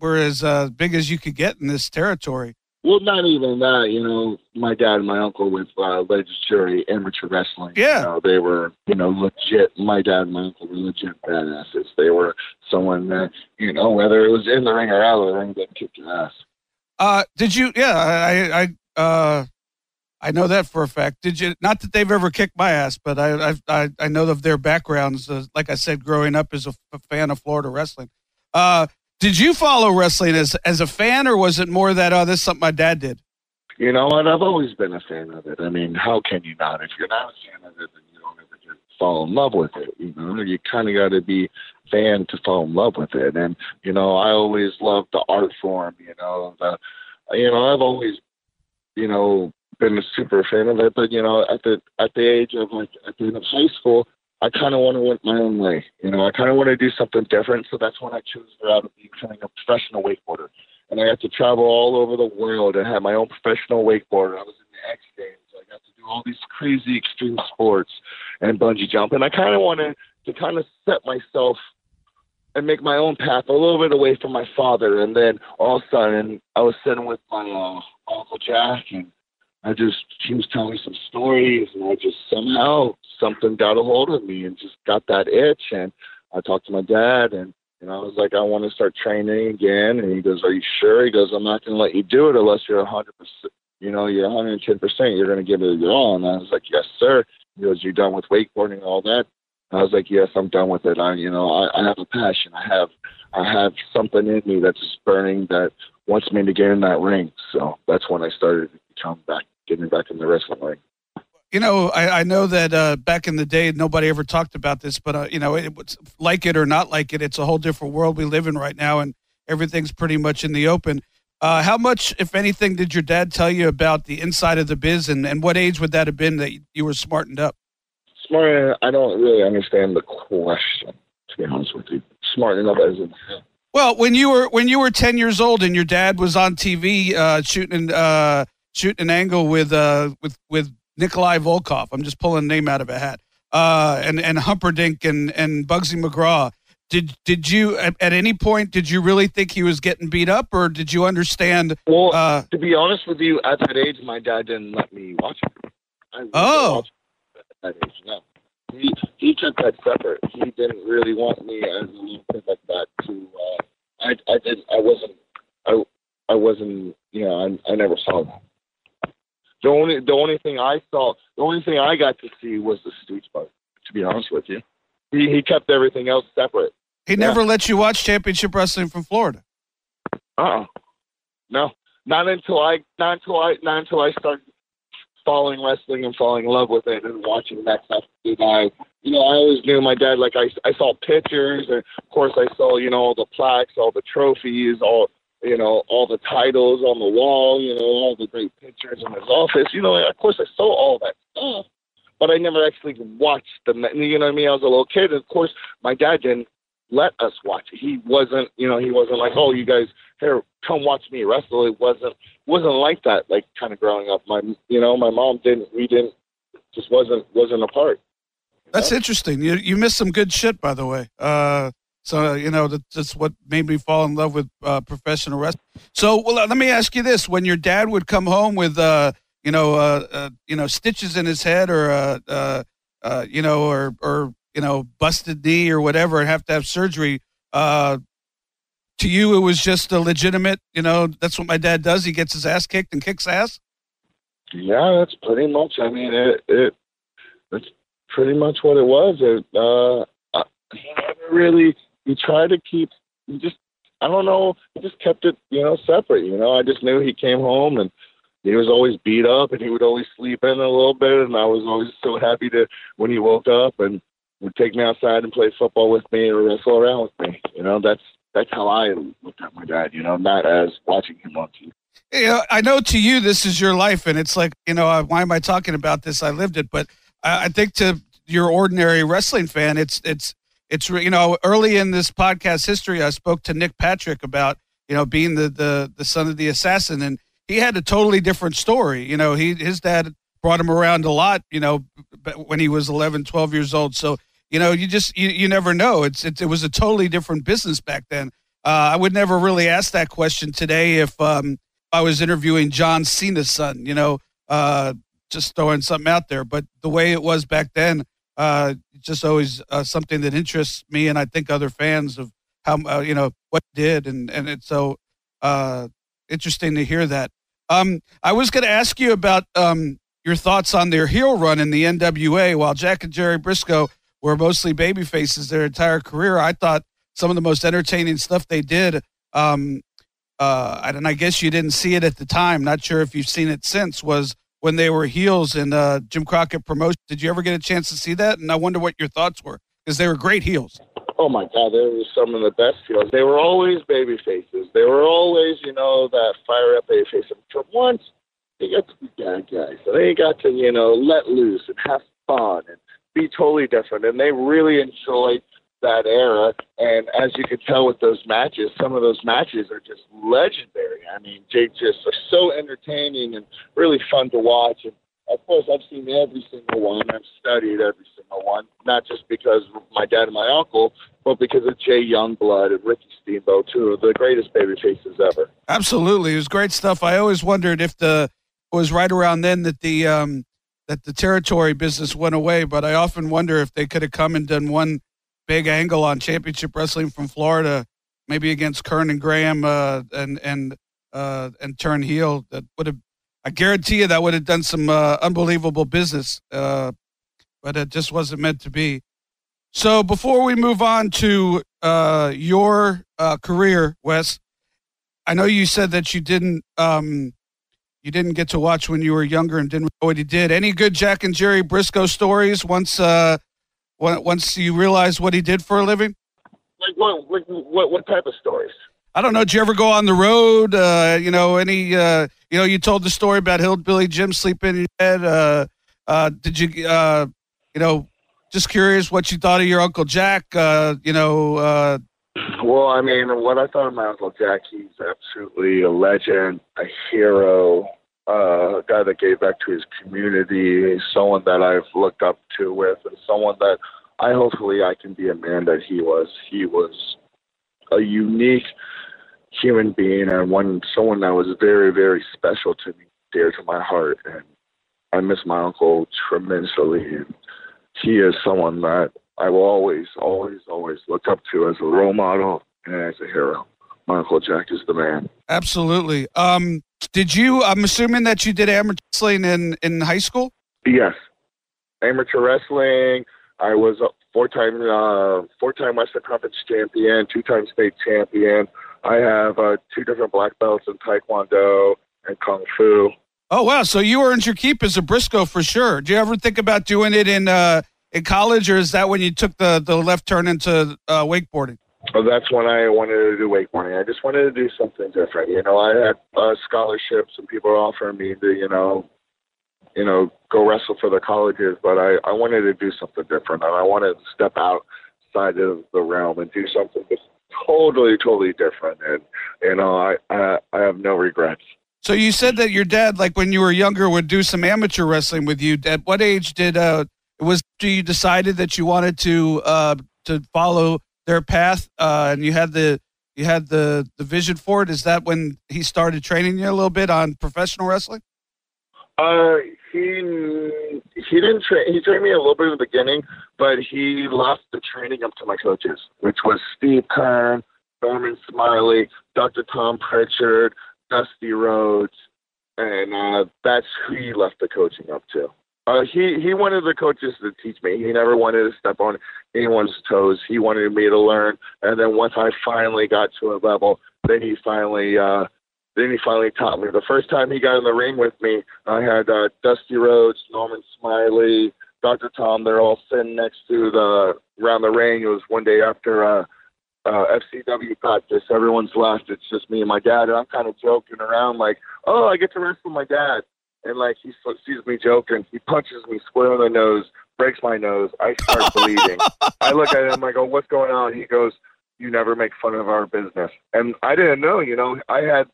were as uh, big as you could get in this territory. Well, not even that. You know, my dad and my uncle with uh, legendary amateur wrestling. Yeah. You know, they were, you know, legit. My dad and my uncle were legit badasses. They were someone that, you know, whether it was in the ring or out of the ring, they kicked kick your ass. Uh, did you? Yeah, I, I, uh, I know that for a fact. Did you? Not that they've ever kicked my ass, but I, I, I, know of their backgrounds. Uh, like I said, growing up as a, f- fan of Florida wrestling. Uh, did you follow wrestling as as a fan, or was it more that oh, this is something my dad did? You know, and I've always been a fan of it. I mean, how can you not? If you're not a fan of it, then you don't ever get fall in love with it. You know, you kind of got to be fan to fall in love with it. And you know, I always loved the art form. You know, the you know, I've always you know been a super fan of it. But you know, at the at the age of like at the end of high school, I kind of want to went my own way. You know, I kind of want to do something different. So that's when I chose the route of becoming a professional wakeboarder. And I got to travel all over the world and have my own professional wakeboarder. I was in the X Games. I got to do all these crazy extreme sports and bungee jump. And I kind of wanted to kind of set myself and make my own path a little bit away from my father. And then all of a sudden, I was sitting with my uh, uncle Jack, and I just he was telling me some stories, and I just somehow something got a hold of me and just got that itch. And I talked to my dad, and you know, I was like, I want to start training again. And he goes, Are you sure? He goes, I'm not going to let you do it unless you're a hundred percent. You know, you're 110 percent. You're going to give it your all. And I was like, Yes, sir. He goes, You're done with wakeboarding and all that. I was like, Yes, I'm done with it. I, you know, I, I have a passion. I have, I have something in me that's just burning that wants me to get in that ring. So that's when I started to come back, getting back in the wrestling ring. You know, I, I know that uh, back in the day, nobody ever talked about this, but uh, you know, it, was like it or not like it, it's a whole different world we live in right now, and everything's pretty much in the open. Uh, how much, if anything, did your dad tell you about the inside of the biz, and, and what age would that have been that you were smartened up? Smart, I don't really understand the question, to be honest with you. Smart enough as in Well, when you were when you were ten years old and your dad was on TV uh, shooting uh, shooting an angle with uh, with with Nikolai Volkoff, I'm just pulling a name out of a hat, uh, and and Humperdink and and Bugsy McGraw. Did did you at, at any point did you really think he was getting beat up, or did you understand? Well, Uh, to be honest with you, at that age, my dad didn't let me watch it. I Oh. watch it at that age, no. He he kept that separate. He didn't really want me as a little kid like that to. Uh, I I didn't. I wasn't. I I wasn't. You know, I I never saw that. The only the only thing I saw, the only thing I got to see was the Stooge part. To be honest with you, he he kept everything else separate. He never let you watch championship wrestling from Florida. Uh uh No. Not until I not until I not until I started following wrestling and falling in love with it and watching that stuff. Did I you know, I always knew my dad like I I saw pictures and of course I saw, you know, all the plaques, all the trophies, all you know, all the titles on the wall, you know, all the great pictures in his office. You know, of course I saw all that stuff. But I never actually watched the, you know what I mean? I was a little kid. And of course, my dad didn't let us watch. He wasn't, you know, he wasn't like, oh, you guys here, come watch me wrestle. It wasn't wasn't like that. Like kind of growing up, my you know, my mom didn't. We didn't. Just wasn't wasn't a part. That's interesting. You you missed some good shit, by the way. Uh, so you know that, that's what made me fall in love with uh, professional wrestling. So well, let me ask you this: When your dad would come home with, uh, you know, uh, uh, you know, stitches in his head, or uh, uh, you know, or or you know, busted knee or whatever, and have to have surgery. To you, it was just a legitimate, you know, that's what my dad does. He gets his ass kicked and kicks ass. Yeah, that's pretty much. I mean, it, it that's pretty much what it was. It, he never really. He tried to keep. He just. I don't know. He just kept it, you know, separate. You know, I just knew he came home and he was always beat up and he would always sleep in a little bit and I was always so happy to when he woke up and would take me outside and play football with me or wrestle around with me. You know, that's that's how I looked at my dad. You know, not as watching him on TV. Yeah, uh, I know to you this is your life, and it's like you know uh, why am I talking about this? I lived it, but I think to your ordinary wrestling fan, it's it's it's you know early in this podcast history, I spoke to Nick Patrick about you know being the the the son of the assassin, and he had a totally different story. You know, he his dad brought him around a lot. You know, when he was 11, 12 years old, so you know, you just you, you never know. It's it, it was a totally different business back then. Uh, I would never really ask that question today if um, I was interviewing John Cena's son. You know, uh, just throwing something out there. But the way it was back then, uh, just always uh, something that interests me, and I think other fans of how uh, you know what did, and and it's so uh, interesting to hear that. Um, I was going to ask you about um, your thoughts on their heel run in the NWA. While Jack and Jerry Brisco were mostly baby faces their entire career. I thought some of the most entertaining stuff they did. Um, uh, and I guess you didn't see it at the time. Not sure if you've seen it since. Was when they were heels in uh, Jim Crockett promotion. Did you ever get a chance to see that? And I wonder what your thoughts were because they were great heels. Oh my God, they were some of the best heels. They were always baby faces. They were always, you know, that fire up baby face. And for once, they got to be bad guys. So they got to, you know, let loose and have fun and be totally different. And they really enjoyed that era. And as you can tell with those matches, some of those matches are just legendary. I mean, they just are so entertaining and really fun to watch. And of course, I've seen every single one. I've studied every single one, not just because of my dad and my uncle, but because of Jay Youngblood and Ricky Steamboat, two of the greatest baby faces ever. Absolutely, it was great stuff. I always wondered if the it was right around then that the um, that the territory business went away, but I often wonder if they could have come and done one big angle on championship wrestling from Florida, maybe against Keirn and Graham, uh, and and uh, and turn heel. That would have, I guarantee you, that would have done some uh, unbelievable business. Uh, but it just wasn't meant to be. So before we move on to uh, your uh, career, Wes, I know you said that you didn't um, you didn't get to watch when you were younger and didn't know what he did. Any good Jack and Jerry Brisco stories once once you realize what he did for a living? Like what? Like what? What type of stories? I don't know. Did you ever go on the road? Uh, you know, any? Uh, you know, you told the story about Hillbilly Jim sleeping in your bed. Uh, uh, did you? Uh, you know, just curious what you thought of your Uncle Jack. Uh, you know. Uh, well, I mean, what I thought of my Uncle Jack, he's absolutely a legend, a hero, a guy that gave back to his community, someone that I've looked up to with, and someone that I hopefully I can be a man that he was. He was a unique human being and one someone that was very, very special to me, dear to my heart, and I miss my uncle tremendously. And he is someone that I will always, always, always look up to as a role model and as a hero. My Uncle Jack is the man. Absolutely. Um, did you? I'm assuming that you did amateur wrestling in in high school. Yes, amateur wrestling. I was a four-time uh, four-time Western Conference champion, two-time state champion. I have uh, two different black belts in Taekwondo and Kung Fu. Oh wow! So you earned your keep as a Brisco for sure. Do you ever think about doing it in uh, in college, or is that when you took the the left turn into uh, wakeboarding? That's when I wanted to do wakeboarding. I just wanted to do something different. You know, I had uh, scholarships and people were offering me to, you know, you know, go wrestle for the colleges, but I, I wanted to do something different and I wanted to step outside of the realm and do something just totally, totally different. And, you know, I, I, I have no regrets. So you said that your dad, like when you were younger, would do some amateur wrestling with you. At what age did uh was do you decided that you wanted to uh to follow their path uh and you had the you had the the vision for it? Is that when he started training you a little bit on professional wrestling? Uh, he he didn't train. He trained me a little bit in the beginning, but he left the training up to my coaches, which was Steve Keirn, Norman Smiley, Dr. Tom Prichard, Dusty Rhodes, and uh, that's who he left the coaching up to. Uh, he he wanted the coaches to teach me. He never wanted to step on anyone's toes. He wanted me to learn. And then once I finally got to a level, then he finally uh, then he finally taught me. The first time he got in the ring with me, I had uh, Dusty Rhodes, Norman Smiley, Dr. Tom. They're all sitting next to the around the ring. It was one day after uh, uh, FCW practice. Everyone's left. It's just me and my dad. And I'm kind of joking around, like, "Oh, I get to wrestle my dad." And like he sees me joking, he punches me square in the nose, breaks my nose. I start bleeding. I look at him. I go, "What's going on?" He goes, "You never make fun of our business." And I didn't know. You know, I had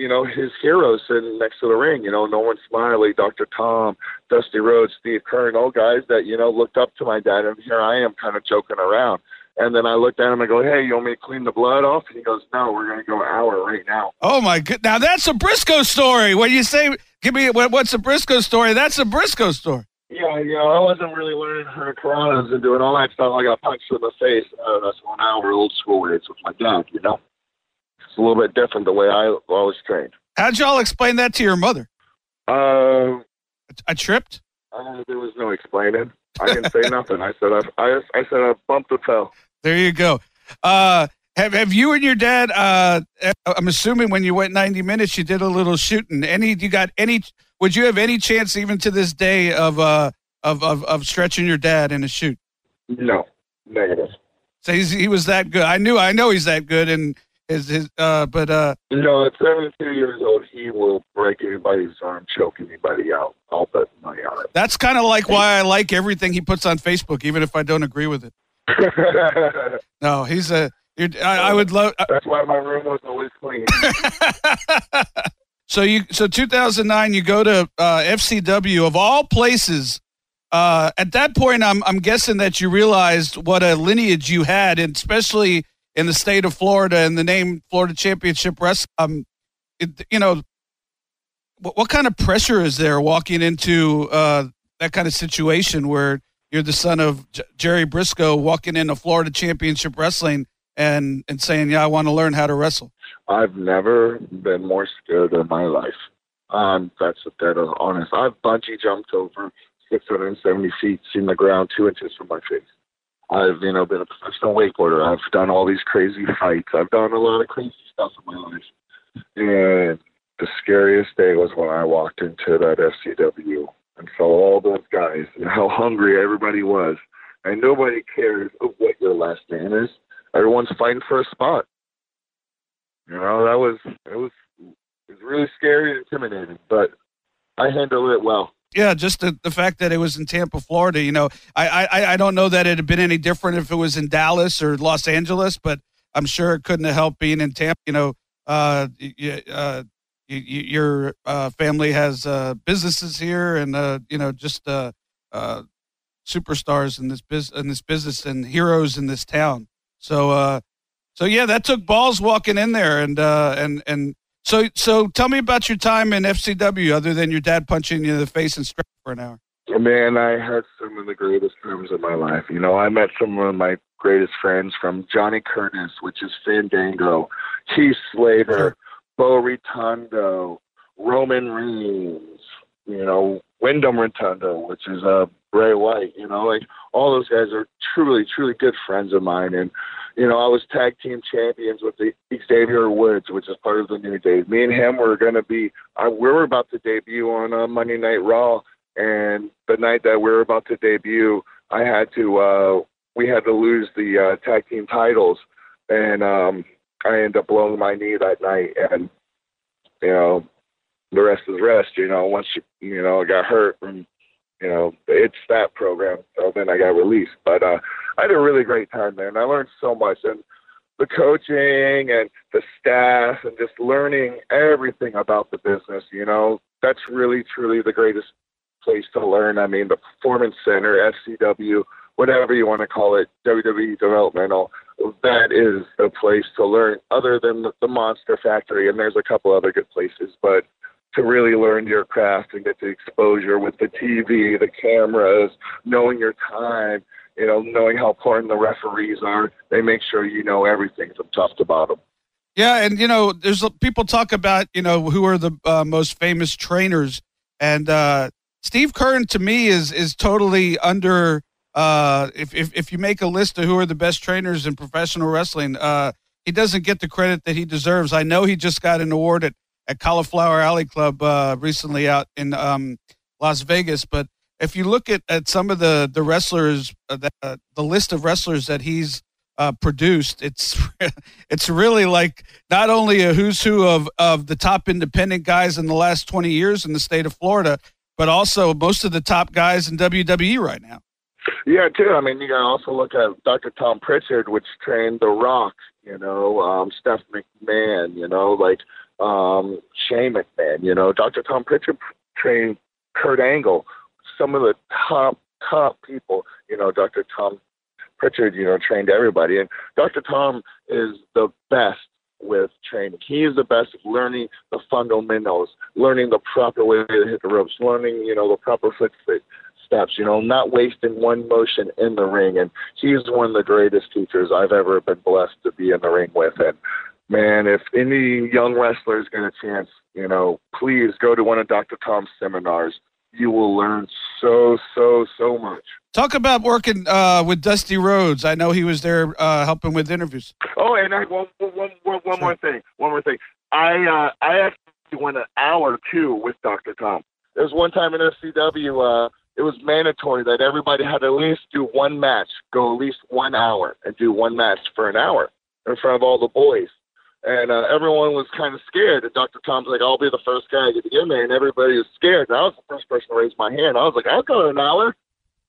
you know, his heroes sitting next to the ring, you know, Norman Smiley, Dr. Tom, Dusty Rhodes, Steve Keirn, all guys that, you know, looked up to my dad. And here I am kind of joking around. And then I looked at him and I go, hey, you want me to clean the blood off? And he goes, no, we're going to go hour right now. Oh, my good. Now, that's a Brisco story. When you say, give me, what's a Brisco story? That's a Brisco story. Yeah, you know, I wasn't really learning her hurricanranas and doing all that stuff. I got punched in the face. Uh, that's one hour old school ways with my dad, you know? It's a little bit different the way I, was trained. How'd y'all explain that to your mother? Uh, I tripped. Uh, there was no explaining. I didn't say nothing. I said I, I, I said I bumped the fell. There you go. Uh, have have you and your dad? Uh, I'm assuming when you went 90 minutes, you did a little shooting. Any you got any? Would you have any chance, even to this day, of uh of of, of stretching your dad in a shoot? No, negative. So he's, he was that good. I knew. I know he's that good, and his his. Uh, but uh, know, at 72 years old, he will break anybody's arm, choke anybody out. I'll bet money on it. that's kind of like why I like everything he puts on Facebook, even if I don't agree with it. it. No, he's a. I, I would love. That's why my room was always clean. so you so 2009 you go to uh, FCW of all places. Uh, at that point, I'm I'm guessing that you realized what a lineage you had, and especially in the state of Florida and the name Florida Championship Wrestling. Um, it, you know, what, what kind of pressure is there walking into uh, that kind of situation where you're the son of J- Jerry Brisco walking into Florida Championship Wrestling and and saying, "Yeah, I want to learn how to wrestle." I've never been more scared in my life. Um, that's dead honest. I've bungee jumped over 670 feet, seen the ground two inches from my face. I've, you know, been a professional wakeboarder. I've done all these crazy fights. I've done a lot of crazy stuff in my life. And the scariest day was when I walked into that FCW and saw all those guys and how hungry everybody was. And nobody cares what your last name is. Everyone's fighting for a spot. You know, that was it was it was really scary and intimidating, but I handled it well. Yeah, just the, the fact that it was in Tampa, Florida. You know, I, I I don't know that it had been any different if it was in Dallas or Los Angeles, but I'm sure it couldn't have helped being in Tampa. You know, uh, uh, your uh, family has uh, businesses here, and uh, you know, just uh, uh, superstars in this biz- in this business and heroes in this town. So, uh, so yeah, that took balls walking in there, and uh, and and so so tell me about your time in FCW, other than your dad punching you in the face and stretching for an hour. Man, I had some of the greatest times of my life. You know, I met some of my greatest friends from Johnny Curtis, which is Fandango, Heath Slater, Bo Rotundo, Roman Reigns, you know, Windham Rotundo, which is uh, Bray Wyatt. You know, like all those guys are truly, truly good friends of mine. And you know, I was tag team champions with the Xavier Woods, which is part of the New Day. Me and him were going to be. Uh, we were about to debut on uh, Monday Night Raw, and the night that we were about to debut, I had to. uh We had to lose the uh, tag team titles, and um I ended up blowing my knee that night, and you know, the rest is rest. You know, once you you know I got hurt from you know it's that program, so then I got released. But uh, I had a really great time there, and I learned so much. And the coaching and the staff, and just learning everything about the business. You know, that's really truly the greatest place to learn. I mean, the Performance Center, FCW, whatever you want to call it, WWE Developmental that is the place to learn other than the, the monster factory and there's a couple other good places but to really learn your craft and get the exposure with the tv the cameras knowing your time you know knowing how important the referees are. They make sure you know everything from top to bottom. Yeah and you know there's people talk about you know who are the uh, most famous trainers. And uh steve Keirn to me is is totally under uh, if, if, if you make a list of who are the best trainers in professional wrestling, uh, he doesn't get the credit that he deserves. I know he just got an award at, at Cauliflower Alley Club uh, recently out in um, Las Vegas, but if you look at, at some of the the wrestlers, uh, the, uh, the list of wrestlers that he's uh, produced, it's it's really like not only a who's who of of the top independent guys in the last twenty years in the state of Florida, but also most of the top guys in WWE right now. Yeah, too. I mean, you can also look at Dr. Tom Prichard, which trained The Rock, you know, um, Steph McMahon, you know, like um, Shane McMahon, you know, Dr. Tom Prichard trained Kurt Angle, some of the top, top people, you know, Dr. Tom Prichard, you know, trained everybody. And Dr. Tom is the best with training. He is the best at learning the fundamentals, learning the proper way to hit the ropes, learning, you know, the proper foot steps, you know, not wasting one motion in the ring. And he's one of the greatest teachers I've ever been blessed to be in the ring with. And man, if any young wrestlers get a chance, you know, please go to one of Dr. Tom's seminars. You will learn so, so, so much. Talk about working uh, with Dusty Rhodes. I know he was there uh, helping with interviews. Oh, and I, one, one, one, one more thing. One more thing. I uh, I actually went an hour too with Dr. Tom. There was one time in FCW. Uh, it was mandatory that everybody had to at least do one match, go at least one hour, and do one match for an hour in front of all the boys. And uh, everyone was kind of scared. And Dr. Tom's like, I'll be the first guy to get in there. And everybody was scared. And I was the first person to raise my hand. I was like, I'll go an hour.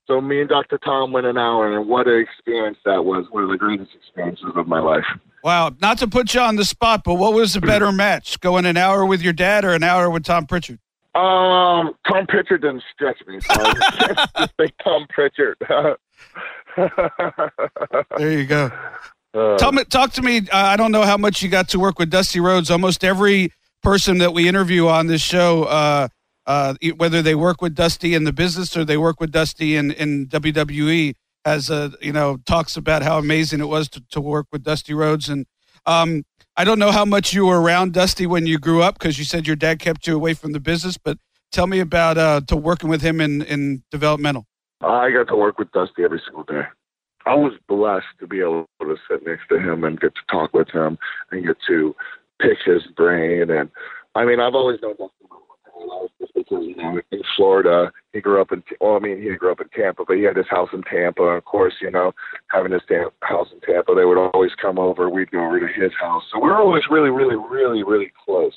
So me and Dr. Tom went an hour, and what an experience that was. One of the greatest experiences of my life. Wow. Not to put you on the spot, but what was the better match? Going an hour with your dad or an hour with Tom Prichard? Um, Tom Prichard didn't stretch me, so I just say Tom Prichard. there you go. Uh, Tell me, talk to me. Uh, I don't know how much you got to work with Dusty Rhodes. Almost every person that we interview on this show, uh, uh, whether they work with Dusty in the business or they work with Dusty in, in WWE, has a you know talks about how amazing it was to, to work with Dusty Rhodes. And um, I don't know how much you were around Dusty when you grew up because you said your dad kept you away from the business. But tell me about uh, to working with him in in developmental. I got to work with Dusty every single day. I was blessed to be able to sit next to him and get to talk with him and get to pick his brain. And I mean, I've always known Dusty just because you know in Florida. He grew up in well I mean he grew up in Tampa but he had his house in Tampa. Of course you know having his tam- house in Tampa they would always come over. We'd go over to his house. So we we're always really really really really close.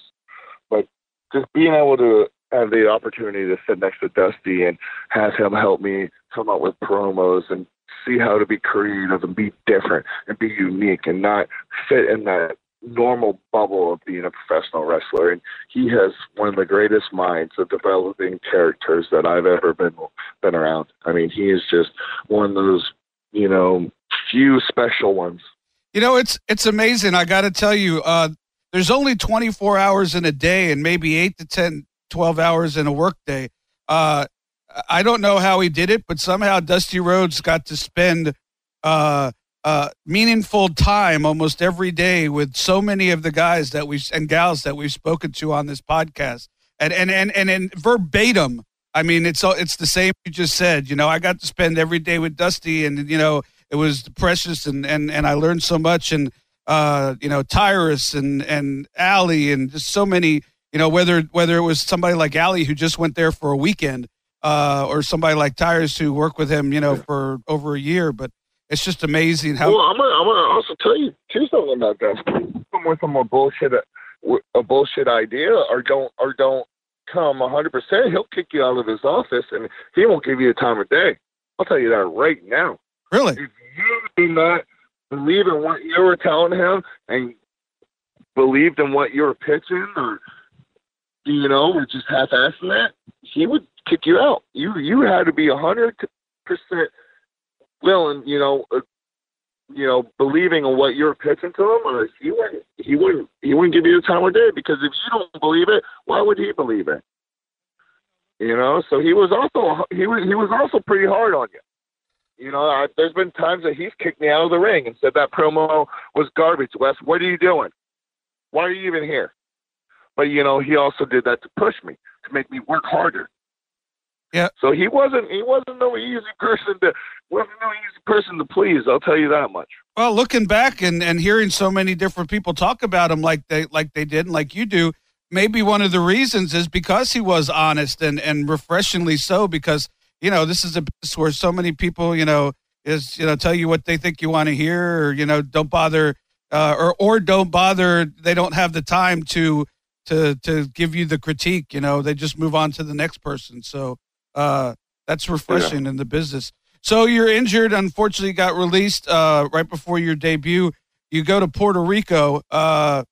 But just being able to have the opportunity to sit next to Dusty and have him help me come up with promos and see how to be creative and be different and be unique and not fit in that normal bubble of being a professional wrestler. And he has one of the greatest minds of developing characters that I've ever been been around. I mean, he is just one of those, you know, few special ones. You know, it's it's amazing. I got to tell you, uh, there's only 24 hours in a day, and maybe eight to 10, 12 hours in a workday. Uh, I don't know how he did it, but somehow Dusty Rhodes got to spend uh, uh, meaningful time almost every day with so many of the guys that we and gals that we've spoken to on this podcast, and and and and, and verbatim I mean, it's it's the same you just said. You know, I got to spend every day with Dusty, and you know, it was precious, and and and I learned so much, and uh, you know, Tyrus and and Allie, and just so many. You know, whether whether it was somebody like Allie who just went there for a weekend, uh, or somebody like Tyrus who worked with him, you know, for over a year, but it's just amazing how. Well, I'm gonna, I'm gonna also tell you too something about that. Come with some bullshit, a bullshit idea, or don't, or don't come 100. percent He'll kick you out of his office, and he won't give you a time of day. I'll tell you that right now. Really? If you do not believe in what you were telling him and believed in what you were pitching, or you know, or just half-assing that, he would kick you out. You you had to be a 100 percent willing, you know, uh, you know, believing in what you're pitching to him, or he wouldn't, he wouldn't, he wouldn't give you the time of day because if you don't believe it, why would he believe it? You know, so he was also he was he was also pretty hard on you. You know, I, there's been times that he's kicked me out of the ring and said that promo was garbage. Wes, what are you doing? Why are you even here? But you know, he also did that to push me to make me work harder. Yeah. So he wasn't he wasn't no easy person to wasn't no easy person to please. I'll tell you that much. Well, looking back and, and hearing so many different people talk about him like they like they did and like you do, maybe one of the reasons is because he was honest and and refreshingly so. Because you know this is a business where so many people you know is you know tell you what they think you want to hear or you know don't bother uh, or or don't bother. They don't have the time to to to give you the critique. You know they just move on to the next person. So uh, that's refreshing yeah. in the business. So you're injured. Unfortunately, got released uh, right before your debut. You go to Puerto Rico. Uh,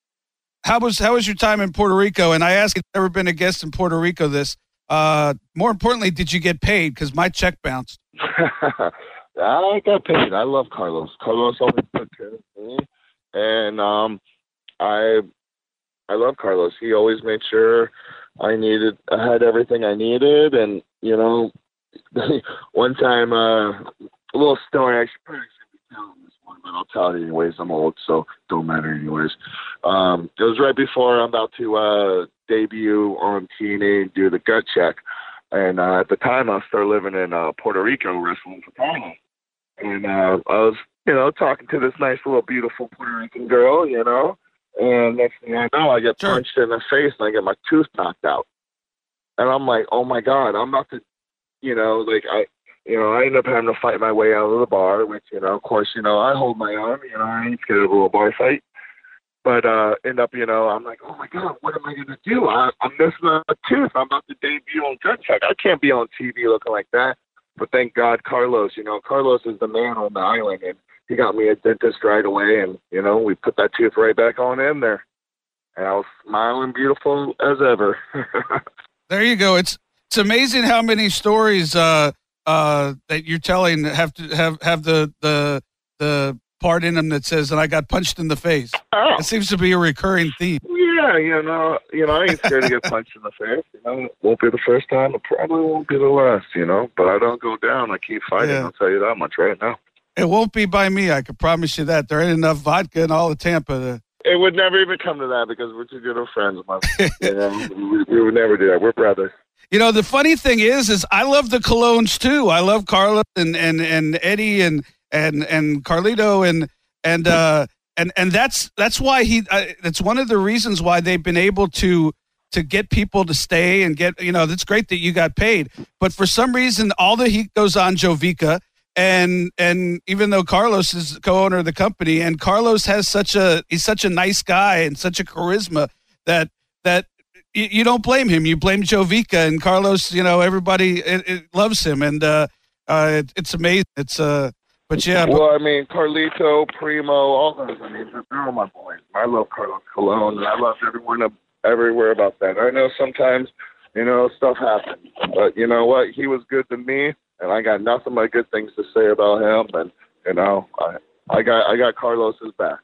how was how was your time in Puerto Rico? And I asked, ever been a guest in Puerto Rico? This. Uh, more importantly, did you get paid? Because my check bounced. I got paid. I love Carlos. Carlos always took care of me, and um, I I love Carlos. He always made sure I needed I had everything I needed, and you know, one time uh, a little story. I should probably be telling this one, but I'll tell it anyways. I'm old, so don't matter anyways. Um, it was right before I'm about to uh, debut on TNA and do the gut check, and uh, at the time I was still living in uh, Puerto Rico, wrestling for Carlos, and uh, I was you know talking to this nice little beautiful Puerto Rican girl, you know. And next thing I know, I get sure. punched in the face and I get my tooth knocked out. And I'm like, oh my God, I'm about to, you know, like I, you know, I end up having to fight my way out of the bar, which, you know, of course, you know, I hold my own, you know, I ain't scared of a little bar fight. But uh end up, you know, I'm like, oh my God, what am I gonna do? I, I'm missing a tooth. I'm about to debut on Gut Check. I can't be on TV looking like that. But thank God, Carlos. You know, Carlos is the man on the island, and he got me a dentist right away, and you know we put that tooth right back on in there, and I was smiling beautiful as ever. there you go. It's it's amazing how many stories uh, uh, that you're telling have to have have the the the part in them that says, "and I got punched in the face." Oh. It seems to be a recurring theme. Yeah, you know, you know, I ain't scared to get punched in the face. You know, it won't be the first time. It probably won't be the last. You know, but I don't go down. I keep fighting. Yeah. I'll tell you that much right now. It won't be by me. I can promise you that. There ain't enough vodka in all of Tampa to. It would never even come to that because we're too good of friends. you know, we, we would never do that. We're brothers. You know, the funny thing is, is I love the Colons too. I love Carla and and and Eddie and and and Carlito and and uh and and that's that's why he. Uh, that's one of the reasons why they've been able to to get people to stay and get you know that's great that you got paid but for some reason all the heat goes on jovica and and even though Carlos is co-owner of the company, and Carlos has such a he's such a nice guy and such a charisma that that you, you don't blame him. You blame Jovica and Carlos. You know everybody it, it loves him, and uh, uh, it, it's amazing. It's uh, but yeah. Well, I mean Carlito, Primo, all those. I mean they're all my boys. I love Carlos Colon, I love everyone everywhere about that. I know sometimes you know stuff happens, but you know what? He was good to me and I got nothing but good things to say about him. And you know, I I got I got Carlos's back.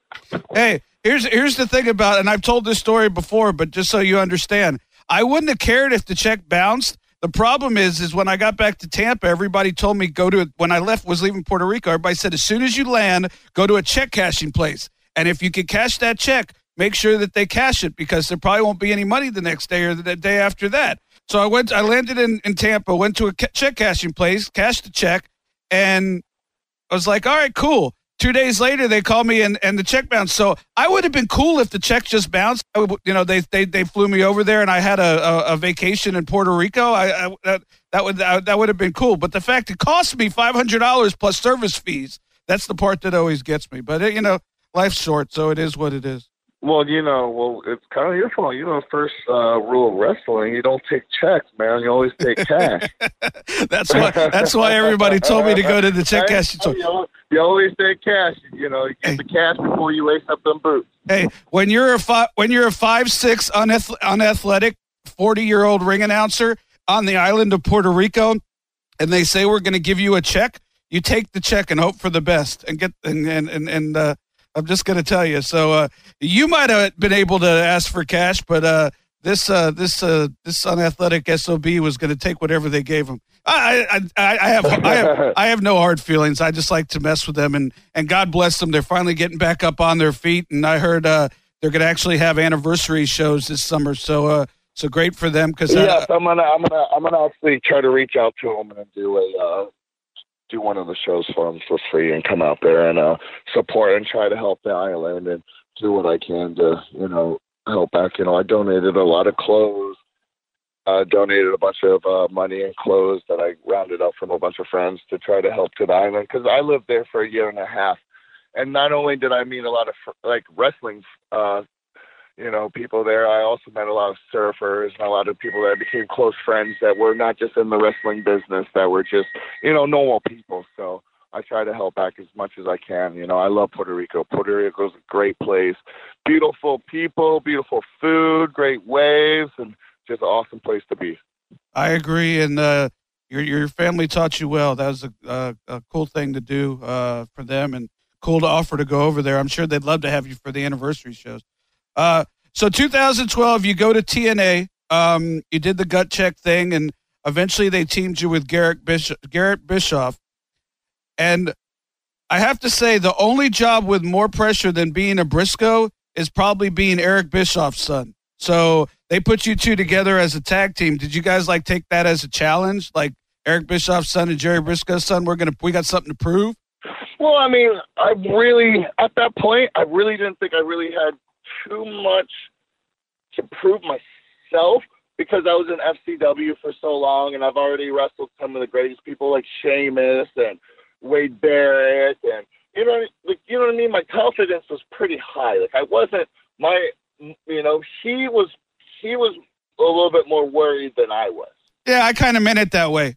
Hey, here's here's the thing about, and I've told this story before, but just so you understand, I wouldn't have cared if the check bounced. The problem is, is when I got back to Tampa, everybody told me go to when I left was leaving Puerto Rico. Everybody said as soon as you land, go to a check cashing place, and if you can cash that check, make sure that they cash it because there probably won't be any money the next day or the day after that. So I went. I landed in, in Tampa. Went to a check cashing place, cashed the check, and I was like, "All right, cool." Two days later, they called me and, and the check bounced. So I would have been cool if the check just bounced. I would, you know, they, they they flew me over there and I had a, a, a vacation in Puerto Rico. I, I that, that would that, that would have been cool. But the fact it cost me five hundred dollars plus service fees, that's the part that always gets me. But it, you know, life's short, so it is what it is. Well, you know, well, it's kind of your fault. You know, first uh, rule of wrestling: you don't take checks, man. You always take cash. that's why. That's why everybody told me to go to the check cash. You, always, you always take cash. You know, you get Hey. the cash before you lace up them boots. hey, when you're a five, when you're a five six unath- unathletic forty year old ring announcer on the island of Puerto Rico, and they say we're going to give you a check, you take the check and hope for the best, and get and and and, and uh, I'm just going to tell you. So uh, you might have been able to ask for cash, but uh, this uh, this uh, this unathletic sob was going to take whatever they gave him. I I, I, I have I have I have no hard feelings. I just like to mess with them, and and God bless them. They're finally getting back up on their feet, and I heard uh, they're going to actually have anniversary shows this summer. So uh, so great for them because yes, I'm gonna, I'm gonna, I'm gonna actually try to reach out to them and do a, uh, do one of the shows for them for free and come out there and uh, support and try to help the island and do what I can to, you know, help back. You know, I donated a lot of clothes. Uh, donated a bunch of uh, money and clothes that I rounded up from a bunch of friends to try to help to the island because I lived there for a year and a half, and not only did I meet a lot of fr- like wrestling uh, you know, people there. I also met a lot of surfers and a lot of people that became close friends that were not just in the wrestling business, that were just, you know, normal people. So I try to help back as much as I can. You know, I love Puerto Rico. Puerto Rico is a great place. Beautiful people, beautiful food, great waves, and just an awesome place to be. I agree, and uh, your your family taught you well. That was a, a, a cool thing to do uh, for them, and cool to offer to go over there. I'm sure they'd love to have you for the anniversary shows. Uh, so 2012, you go to TNA. Um, you did the gut check thing, and eventually they teamed you with Garrett Bischoff, Garrett Bischoff. And I have to say, the only job with more pressure than being a Brisco is probably being Eric Bischoff's son. So they put you two together as a tag team. Did you guys like take that as a challenge? Like Eric Bischoff's son and Jerry Brisco's son, we're gonna we got something to prove. Well, I mean, I really, at that point, I really didn't think I really had too much to prove myself because I was in FCW for so long and I've already wrestled some of the greatest people like Sheamus and Wade Barrett and you know like you know what I mean my confidence was pretty high like I wasn't my you know he was he was a little bit more worried than I was Yeah, I kind of meant it that way.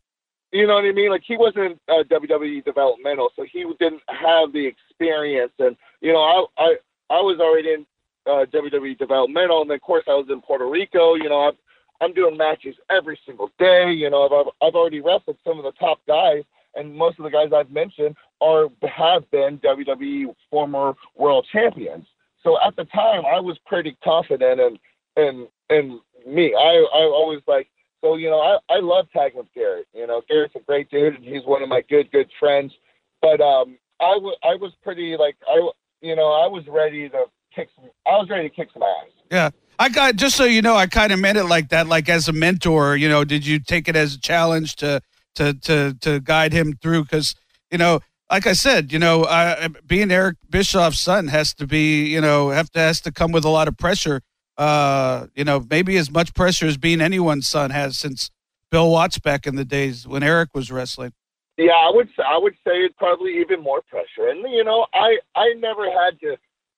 you know what I mean? Like he wasn't uh, WWE developmental, so he didn't have the experience. And you know, I I, I was already in uh, WWE developmental, and then of course I was in Puerto Rico. You know, I'm I'm doing matches every single day. You know, I've I've already wrestled some of the top guys, and most of the guys I've mentioned are have been WWE former world champions. So at the time, I was pretty confident in in in me. I I always like so you know, I I love tagging with Garrett. You know, Garrett's a great dude, and he's one of my good good friends. But um, I was I was pretty like I you know I was ready to kick some. I was ready to kick some ass. Yeah. I got just so you know, I kind of meant it like that, like as a mentor. You know, did you take it as a challenge to to to to guide him through? Because you know, like I said, you know, I, being Eric Bischoff's son has to be, you know, have to has to come with a lot of pressure. Uh, you know, maybe as much pressure as being anyone's son has since Bill Watts back in the days when Eric was wrestling. Yeah, I would say I would say it's probably even more pressure. And you know, I I never had to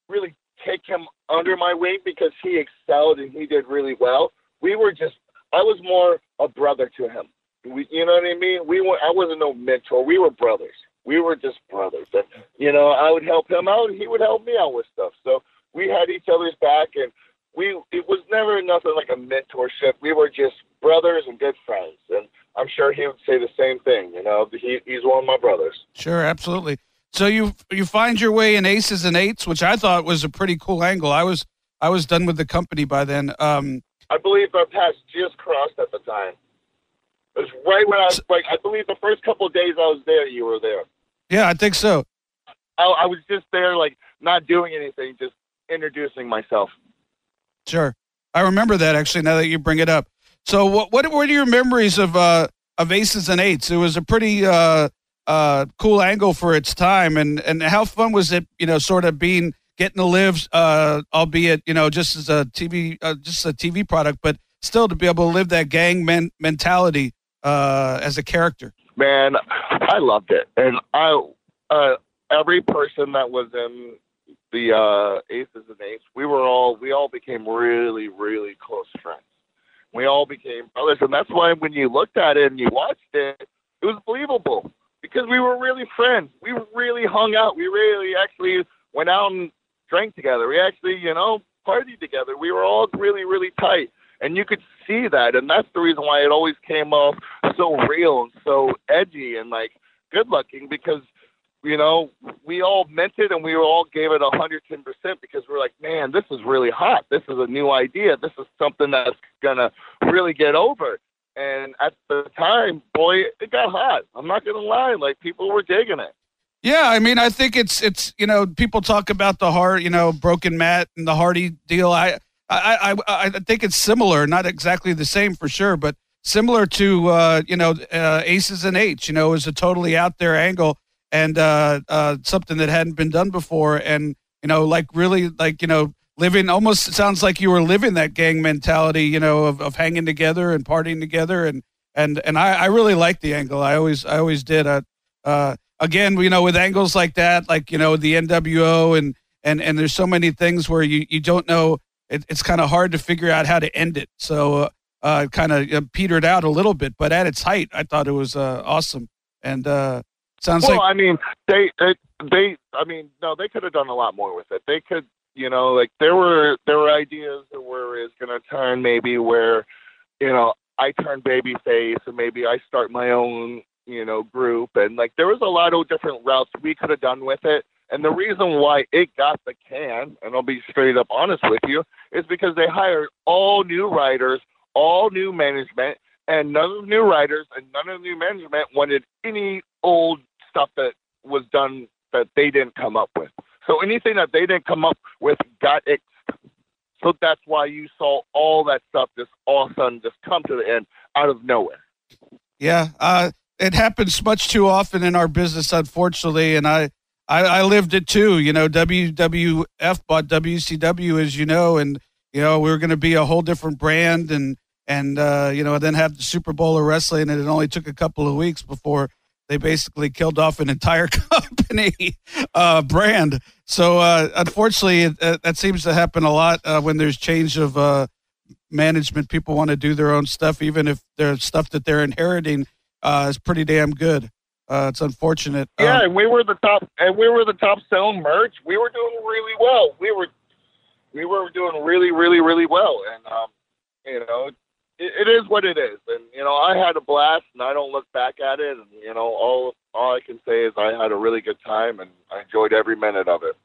really take him under my wing because he excelled and he did really well. We were just I was more a brother to him. We, you know what I mean? We were I wasn't no mentor. We were brothers. We were just brothers. And you know, I would help him out and he would help me out with stuff. So we had each other's back and we it was never nothing like a mentorship. We were just brothers and good friends. And I'm sure he would say the same thing. You know, he, he's one of my brothers. Sure, absolutely. So you you find your way in aces and eights, which I thought was a pretty cool angle. I was I was done with the company by then. Um, I believe our paths just crossed at the time. It was right when I was like, I believe the first couple of days I was there, you were there. yeah, I think so. I, I was just there, like not doing anything, just introducing myself. Sure. I remember that actually now that you bring it up. So what what what are your memories of uh of aces and eights? It was a pretty uh uh cool angle for its time, and and how fun was it? You know, sort of being getting to live, uh, albeit you know just as a TV uh, just a TV product, but still to be able to live that gang men- mentality uh, as a character. Man, I loved it, and I uh, every person that was in the uh, Aces and Eights, we were all we all became really really close friends. We all became brothers, and that's why when you looked at it and you watched it, because we were really friends. We really hung out. We really actually went out and drank together. We actually, you know, partied together. We were all really really tight and you could see that, and that's the reason why it always came off so real and so edgy and like good looking because you know we all meant it and we all gave it a hundred ten percent because we're like, man, this is really hot. This is a new idea. This is something that's gonna really get over. And at the time, boy, it got hot. I'm not gonna lie, like people were digging it. Yeah, I mean, I think it's it's you know people talk about the heart, you know, broken Matt and the Hardy deal. I I, I, I think it's similar, not exactly the same for sure, but similar to uh, you know uh, Aces and Eights. You know, is a totally out there angle and uh, uh, something that hadn't been done before, and you know, like really, like you know, living almost sounds like you were living that gang mentality. You know, of, of hanging together and partying together, and and and I, I really like the angle. I always I always did. Uh, uh, again, you know, with angles like that, like you know, the NWO and and and there's so many things where you you don't know it, it's kind of hard to figure out how to end it. So uh, uh kind of uh, petered out a little bit, but at its height, I thought it was uh, awesome. And uh, sounds like well, like. I mean, they, they, they, I mean, no, they could have done a lot more with it. They could, you know, like there were there were ideas that were is going to turn maybe where, you know, I turn baby face and maybe I start my own, you know, group and like there was a lot of different routes we could have done with it. And the reason why it got the can, and I'll be straight up honest with you, is because they hired all new writers, all new management, and none of the new writers and none of the new management wanted any old stuff that was done that they didn't come up with. So anything that they didn't come up with got it. So that's why you saw all that stuff just all of a sudden just come to the end out of nowhere. Yeah, uh, it happens much too often in our business, unfortunately, and I I, I lived it too. You know, WWF bought WCW, as you know, and you know we were going to be a whole different brand, and and uh, you know then have the Super Bowl of wrestling, and it only took a couple of weeks before they basically killed off an entire company uh, brand. So uh, unfortunately, uh, that seems to happen a lot uh, when there's change of uh, management. People want to do their own stuff, even if their stuff that they're inheriting is pretty damn good. It's unfortunate. Yeah, um, and we were the top, and we were the top selling merch. We were doing really well. We were, we were doing really, really, really well. And um, you know, it, it is what it is. And you know, I had a blast, and I don't look back at it. And you know, all all I can say is I had a really good time, and I enjoyed every minute of it.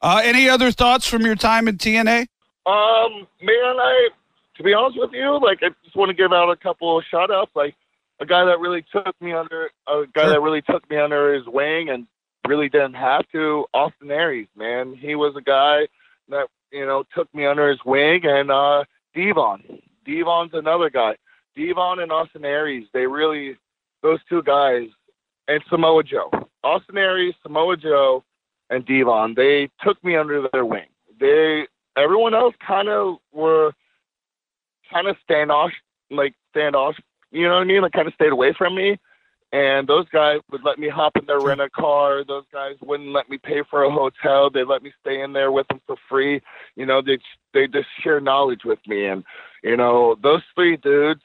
Uh, any other thoughts from your time in TNA? Um, man, I to be honest with you, like I just want to give out a couple of shout outs. Like a guy that really took me under a guy that really took me under his wing and really didn't have to. Austin Aries, man, he was a guy that you know took me under his wing, and uh, Devon. Devon's another guy. Devon and Austin Aries, they really those two guys, and Samoa Joe. Austin Aries, Samoa Joe, and Devon. They took me under their wing. They everyone else kind of were kind of standoff, like standoff you know what I mean? Like kind of stayed away from me. And those guys would let me hop in their rent a car. Those guys wouldn't let me pay for a hotel. They let me stay in there with them for free. You know, they they just share knowledge with me. And you know, those three dudes,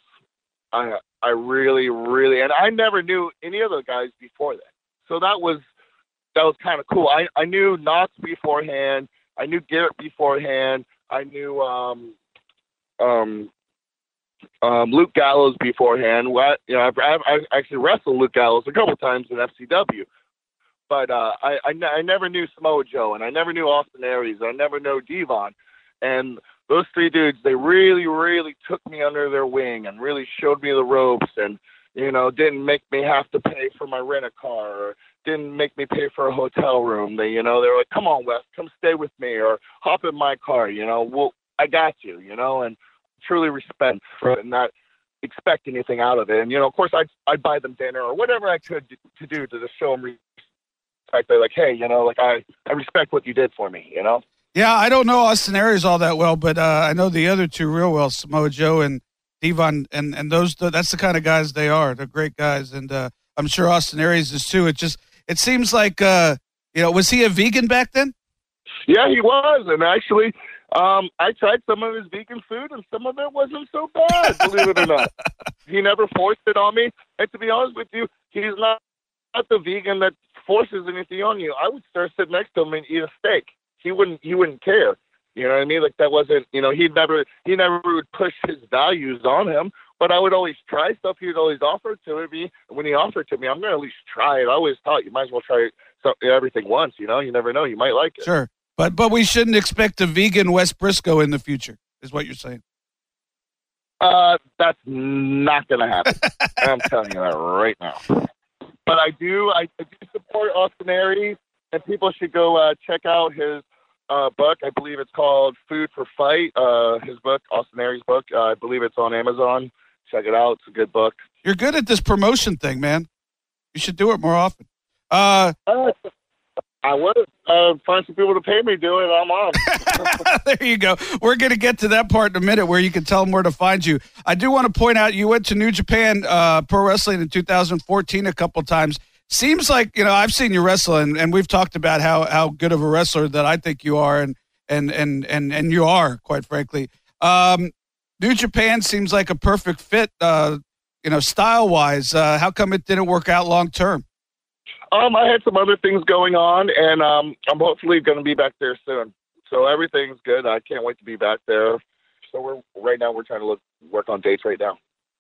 I I really really and I never knew any of the guys before that. So that was that was kind of cool. I I knew Knox beforehand. I knew Garrett beforehand. I knew um um um, Luke Gallows beforehand. What you know, I've, I've, I've actually wrestled Luke Gallows a couple times in FCW, but uh, I, I, I never knew Samoa Joe, and I never knew Austin Aries, and I never knew Devon, and those three dudes, they really, really took me under their wing and really showed me the ropes, and you know, didn't make me have to pay for my rent a car, or didn't make me pay for a hotel room. They, you know, they were like, "Come on, Wes, come stay with me, or hop in my car." You know, well, I got you. You know, and truly respect for it and not expect anything out of it. And you know, of course, I'd I'd buy them dinner or whatever I could to do to just show them respect. They're like, hey, you know, like I I respect what you did for me. You know. Yeah, I don't know Austin Aries all that well, but uh, I know the other two real well, Samoa Joe and Devon, and and those that's the kind of guys they are. They're great guys, and uh, I'm sure Austin Aries is too. It just it seems like uh, you know, was he a vegan back then? Yeah, he was, and actually, um, I tried some of his vegan food, and some of it wasn't so bad. believe it or not, he never forced it on me. And to be honest with you, he's not not the vegan that forces anything on you. I would start sit next to him and eat a steak. He wouldn't. He wouldn't care. You know what I mean? Like that wasn't. You know, he'd never. He never would push his values on him. But I would always try stuff. He would always offer to me. When he offered to me, I'm going to at least try it. I always thought you might as well try everything once. You know, you never know. You might like it. Sure. But but we shouldn't expect a vegan Wes Brisco in the future, is what you're saying. Uh, that's not going to happen. I'm telling you that right now. But I do, I, I do support Austin Aries, and people should go uh, check out his uh, book. I believe it's called Food for Fight. Uh, his book, Austin Aries' book. Uh, I believe it's on Amazon. Check it out. It's a good book. You're good at this promotion thing, man. You should do it more often. Uh, uh I would uh, find some people to pay me to do it. I'm on. there you go. We're going to get to that part in a minute where you can tell them where to find you. I do want to point out you went to New Japan uh, Pro Wrestling in 2014 a couple times. Seems like you know I've seen you wrestle, and, and we've talked about how how good of a wrestler that I think you are, and and and and and you are, quite frankly. Um, New Japan seems like a perfect fit, uh, you know, style wise. Uh, how come it didn't work out long term? Um, I had some other things going on, and um, I'm hopefully going to be back there soon. So everything's good. I can't wait to be back there. So we're right now we're trying to look work on dates right now.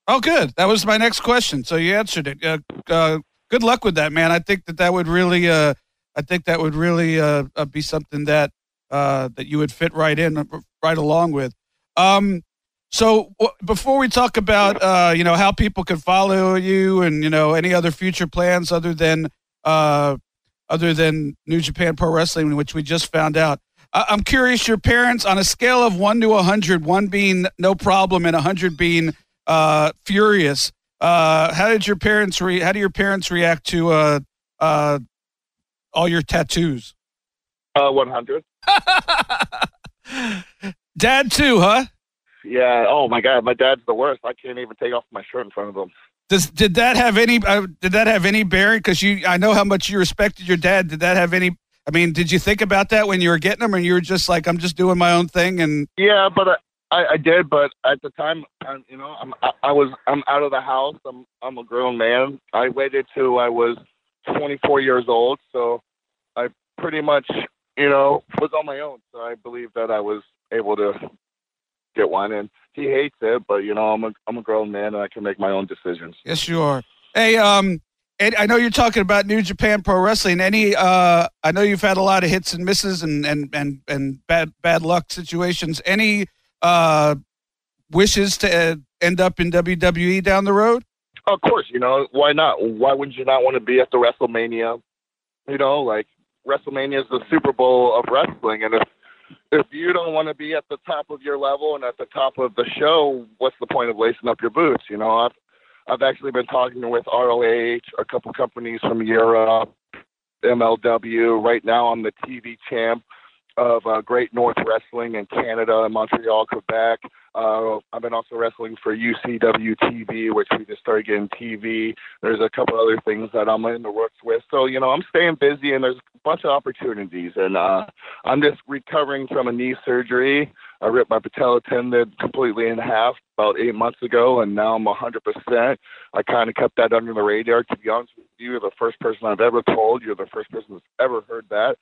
Oh, good. That was my next question. So you answered it. Uh, uh, good luck with that, man. I think that that would really, uh, I think that would really uh, uh, be something that uh, that you would fit right in, right along with. Um, so w- before we talk about, you know, how people can follow you and you know any other future plans other than uh, other than New Japan Pro Wrestling, which we just found out. I'm curious, your parents, on a scale of one to 100, one being no problem and 100 being uh, furious, uh, how did your parents re- how do your parents react to uh, uh, all your tattoos? Uh, 100. Dad too, huh? Yeah. Oh my God, my dad's the worst. I can't even take off my shirt in front of him. Does did that have any uh, did that have any bearing? Because you, I know how much you respected your dad. Did that have any? I mean, did you think about that when you were getting them, or you were just like, I'm just doing my own thing? And yeah, but I, I did. But at the time, I, you know, I'm I, I was I'm out of the house. I'm I'm a grown man. I waited till I was 24 years old, so I pretty much you know was on my own. So I believe that I was able to get one, and he hates it. But you know, I'm a I'm a grown man, and I can make my own decisions. Yes, you are. Hey, um, and I know you're talking about New Japan Pro Wrestling. Any, uh, I know you've had a lot of hits and misses and and and and bad bad luck situations. Any uh wishes to uh, end up in WWE down the road? Of course, you know why not? Why wouldn't you not want to be at the WrestleMania? You know, like WrestleMania is the Super Bowl of wrestling, and if if you don't want to be at the top of your level and at the top of the show, what's the point of lacing up your boots? You know, I've I've actually been talking with ROH, a couple companies from Europe, MLW. Right now, I'm the TV champ of uh, Great North Wrestling in Canada, Montreal, Quebec. Uh, I've been also wrestling for UCW TV, which we just started getting TV. There's a couple other things that I'm in the works with. So, you know, I'm staying busy and there's a bunch of opportunities. And uh, I'm just recovering from a knee surgery. I ripped my patella tendon completely in half about eight months ago, and now I'm 100%. I kind of kept that under the radar. To be honest with you, you're the first person I've ever told. You're the first person that's ever heard that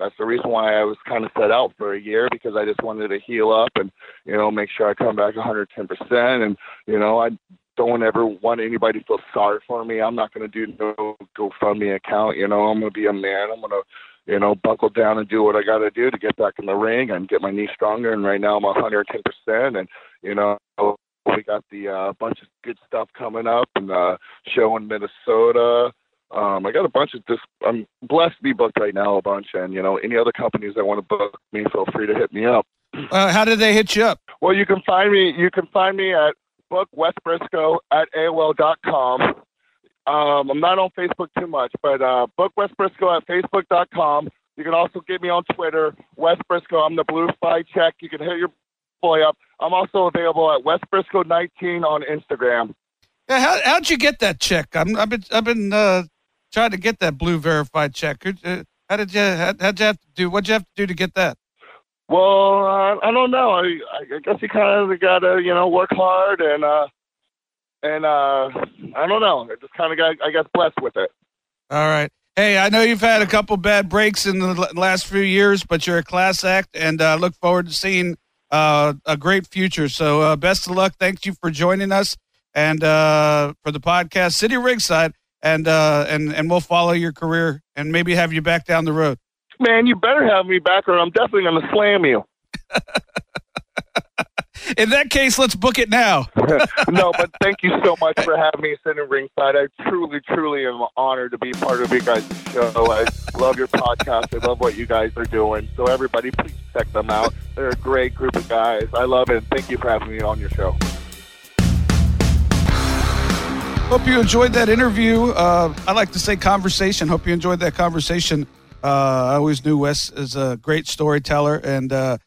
that's the reason why I was kind of set out for a year because I just wanted to heal up and you know make sure I come back 110 percent and you know I don't ever want anybody to feel sorry for me. I'm not going to do no GoFundMe account. You know I'm going to be a man. I'm going to you know buckle down and do what I got to do to get back in the ring and get my knee stronger. And right now I'm 110 percent and you know we got the uh, bunch of good stuff coming up and uh, show in Minnesota um, I got a bunch of just. I'm blessed to be booked right now a bunch, and you know, any other companies that want to book me, feel free to hit me up. Uh, how did they hit you up? Well, you can find me. You can find me at book Wes Brisco at AOL.com. Um, I'm not on Facebook too much, but uh, book Wes Brisco at Facebook.com. You can also get me on Twitter, Wes Brisco. I'm the Blue Fly Check. You can hit your boy up. I'm also available at Wes Brisco 19 on Instagram. Yeah, how, how'd you get that check? I'm, I've been, I've been uh, trying to get that blue verified check. Uh, how did you, how, how'd you have to do? What'd you have to do to get that? Well, uh, I don't know. I, I guess you kind of got to, you know, work hard and, uh, and uh, I don't know. I just kind of got, I guess, blessed with it. All right. Hey, I know you've had a couple bad breaks in the last few years, but you're a class act, and uh, look forward to seeing uh, a great future. So, uh, best of luck. Thank you for joining us and uh, for the podcast, Sitting Ringside, and uh, and and we'll follow your career and maybe have you back down the road. Man, you better have me back, or I'm definitely going to slam you. In that case, let's book it now. no, but thank you so much for having me sitting ringside. I truly, truly am honored to be part of you guys' show. I love your podcast. I love what you guys are doing. So everybody, please check them out. They're a great group of guys. I love it. And thank you for having me on your show. Hope you enjoyed that interview. Uh, I like to say conversation. Hope you enjoyed that conversation. Uh, I always knew Wes is a great storyteller, and uh,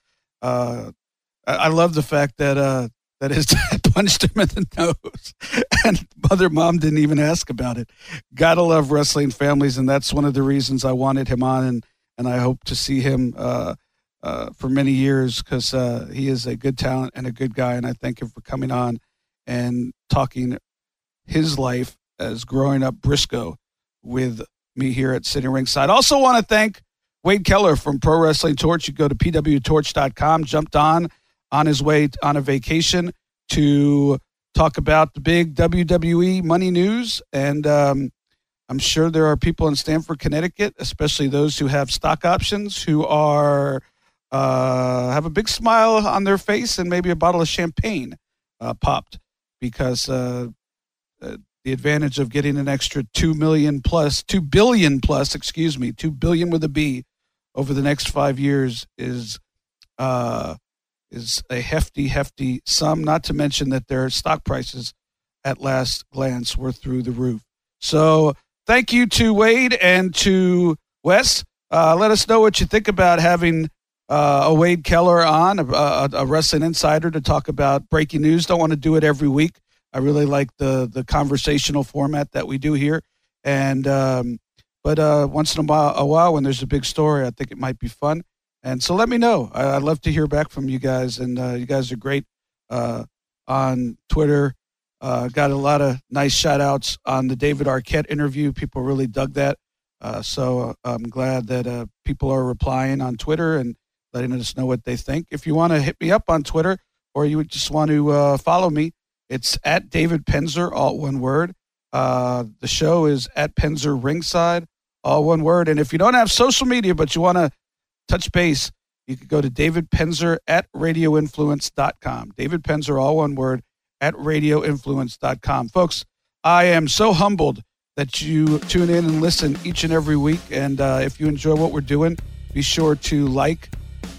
uh I love the fact that uh, that his dad punched him in the nose, and mother mom didn't even ask about it. Gotta love wrestling families, and that's one of the reasons I wanted him on, and and I hope to see him uh, for many years because he is a good talent and a good guy, and I thank him for coming on and talking his life as growing up Brisco with me here at Sitting Ringside. Also want to thank Wade Keller from Pro Wrestling Torch. You go to pwtorch.com, jumped on on his way on a vacation to talk about the big WWE money news. And um, I'm sure there are people in Stamford, Connecticut, especially those who have stock options, who are uh, have a big smile on their face and maybe a bottle of champagne uh, popped because uh the advantage of getting an extra two million plus, two billion plus, excuse me, two billion with a B over the next five years is uh, is a hefty, hefty sum, not to mention that their stock prices at last glance were through the roof. So thank you to Wade and to Wes. Uh, let us know what you think about having uh, a Wade Keller on, a, a, a, wrestling insider, to talk about breaking news. Don't want to do it every week. I really like the the conversational format that we do here, and um, but uh, once in a while, a while when there's a big story, I think it might be fun. And so let me know. I, would love to hear back from you guys. And uh, you guys are great uh, on Twitter. Uh, got a lot of nice shout outs on the David Arquette interview. People really dug that. Uh, so uh, I'm glad that people are replying on Twitter and letting us know what they think. If you want to hit me up on Twitter or you just want to follow me, it's at David Penzer, all one word. the show is at Penzer Ringside, all one word. And if you don't have social media, but you want to touch base, you could go to David Penzer at radioinfluence.com. David Penzer, all one word, at radioinfluence.com. Folks, I am so humbled that you tune in and listen each and every week. And uh, if you enjoy what we're doing, be sure to like,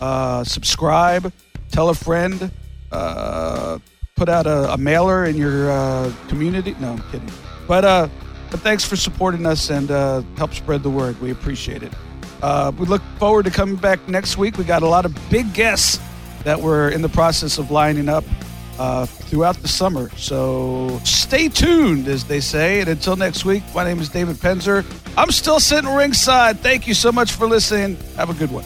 uh, subscribe, tell a friend, uh, put out a, a, mailer in your uh, community. No, I'm kidding. But, uh, but thanks for supporting us and uh, help spread the word. We appreciate it. Uh, we look forward to coming back next week. We got a lot of big guests that we're in the process of lining up uh, throughout the summer. So stay tuned, as they say. And until next week, my name is David Penzer. I'm still sitting ringside. Thank you so much for listening. Have a good one.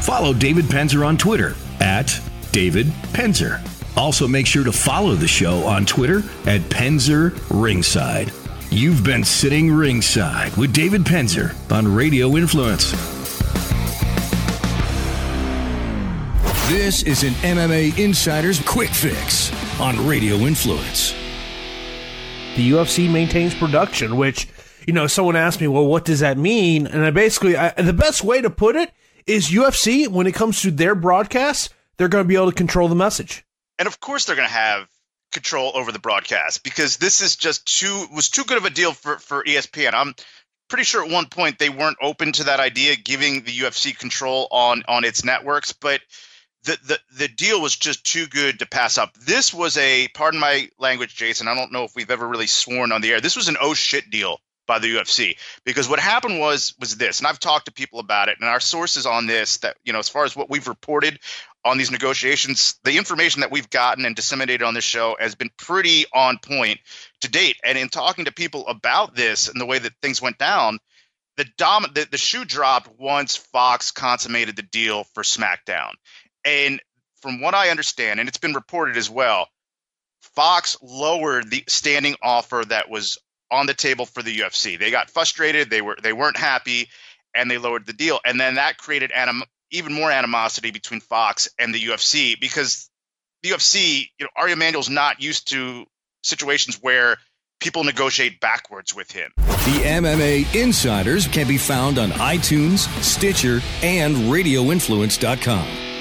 Follow David Penzer on Twitter at David Penzer. Also, make sure to follow the show on Twitter at Penzer Ringside. You've been sitting ringside with David Penzer on Radio Influence. This is an MMA Insider's Quick Fix on Radio Influence. The UFC maintains production, which, you know, someone asked me, well, what does that mean? And I basically, I, the best way to put it is UFC, when it comes to their broadcasts, they're going to be able to control the message. And of course, they're going to have control over the broadcast because this is just too was too good of a deal for for ESPN. I'm pretty sure at one point they weren't open to that idea, giving the UFC control on on its networks, but the, the the deal was just too good to pass up. This was a pardon my language, Jason. I don't know if we've ever really sworn on the air. This was an oh shit deal by the UFC because what happened was was this, and I've talked to people about it, and our sources on this that you know as far as what we've reported on these negotiations, the information that we've gotten and disseminated on this show has been pretty on point to date. And in talking to people about this and the way that things went down, the dom the, the shoe dropped once Fox consummated the deal for SmackDown. And from what I understand, and it's been reported as well, Fox lowered the standing offer that was on the table for the UFC. They got frustrated, they were they weren't happy, and they lowered the deal. And then that created anim- even more animosity between Fox and the UFC because the UFC, you know, Ari Emanuel's not used to situations where people negotiate backwards with him. The MMA Insiders can be found on iTunes, Stitcher, and RadioInfluence.com.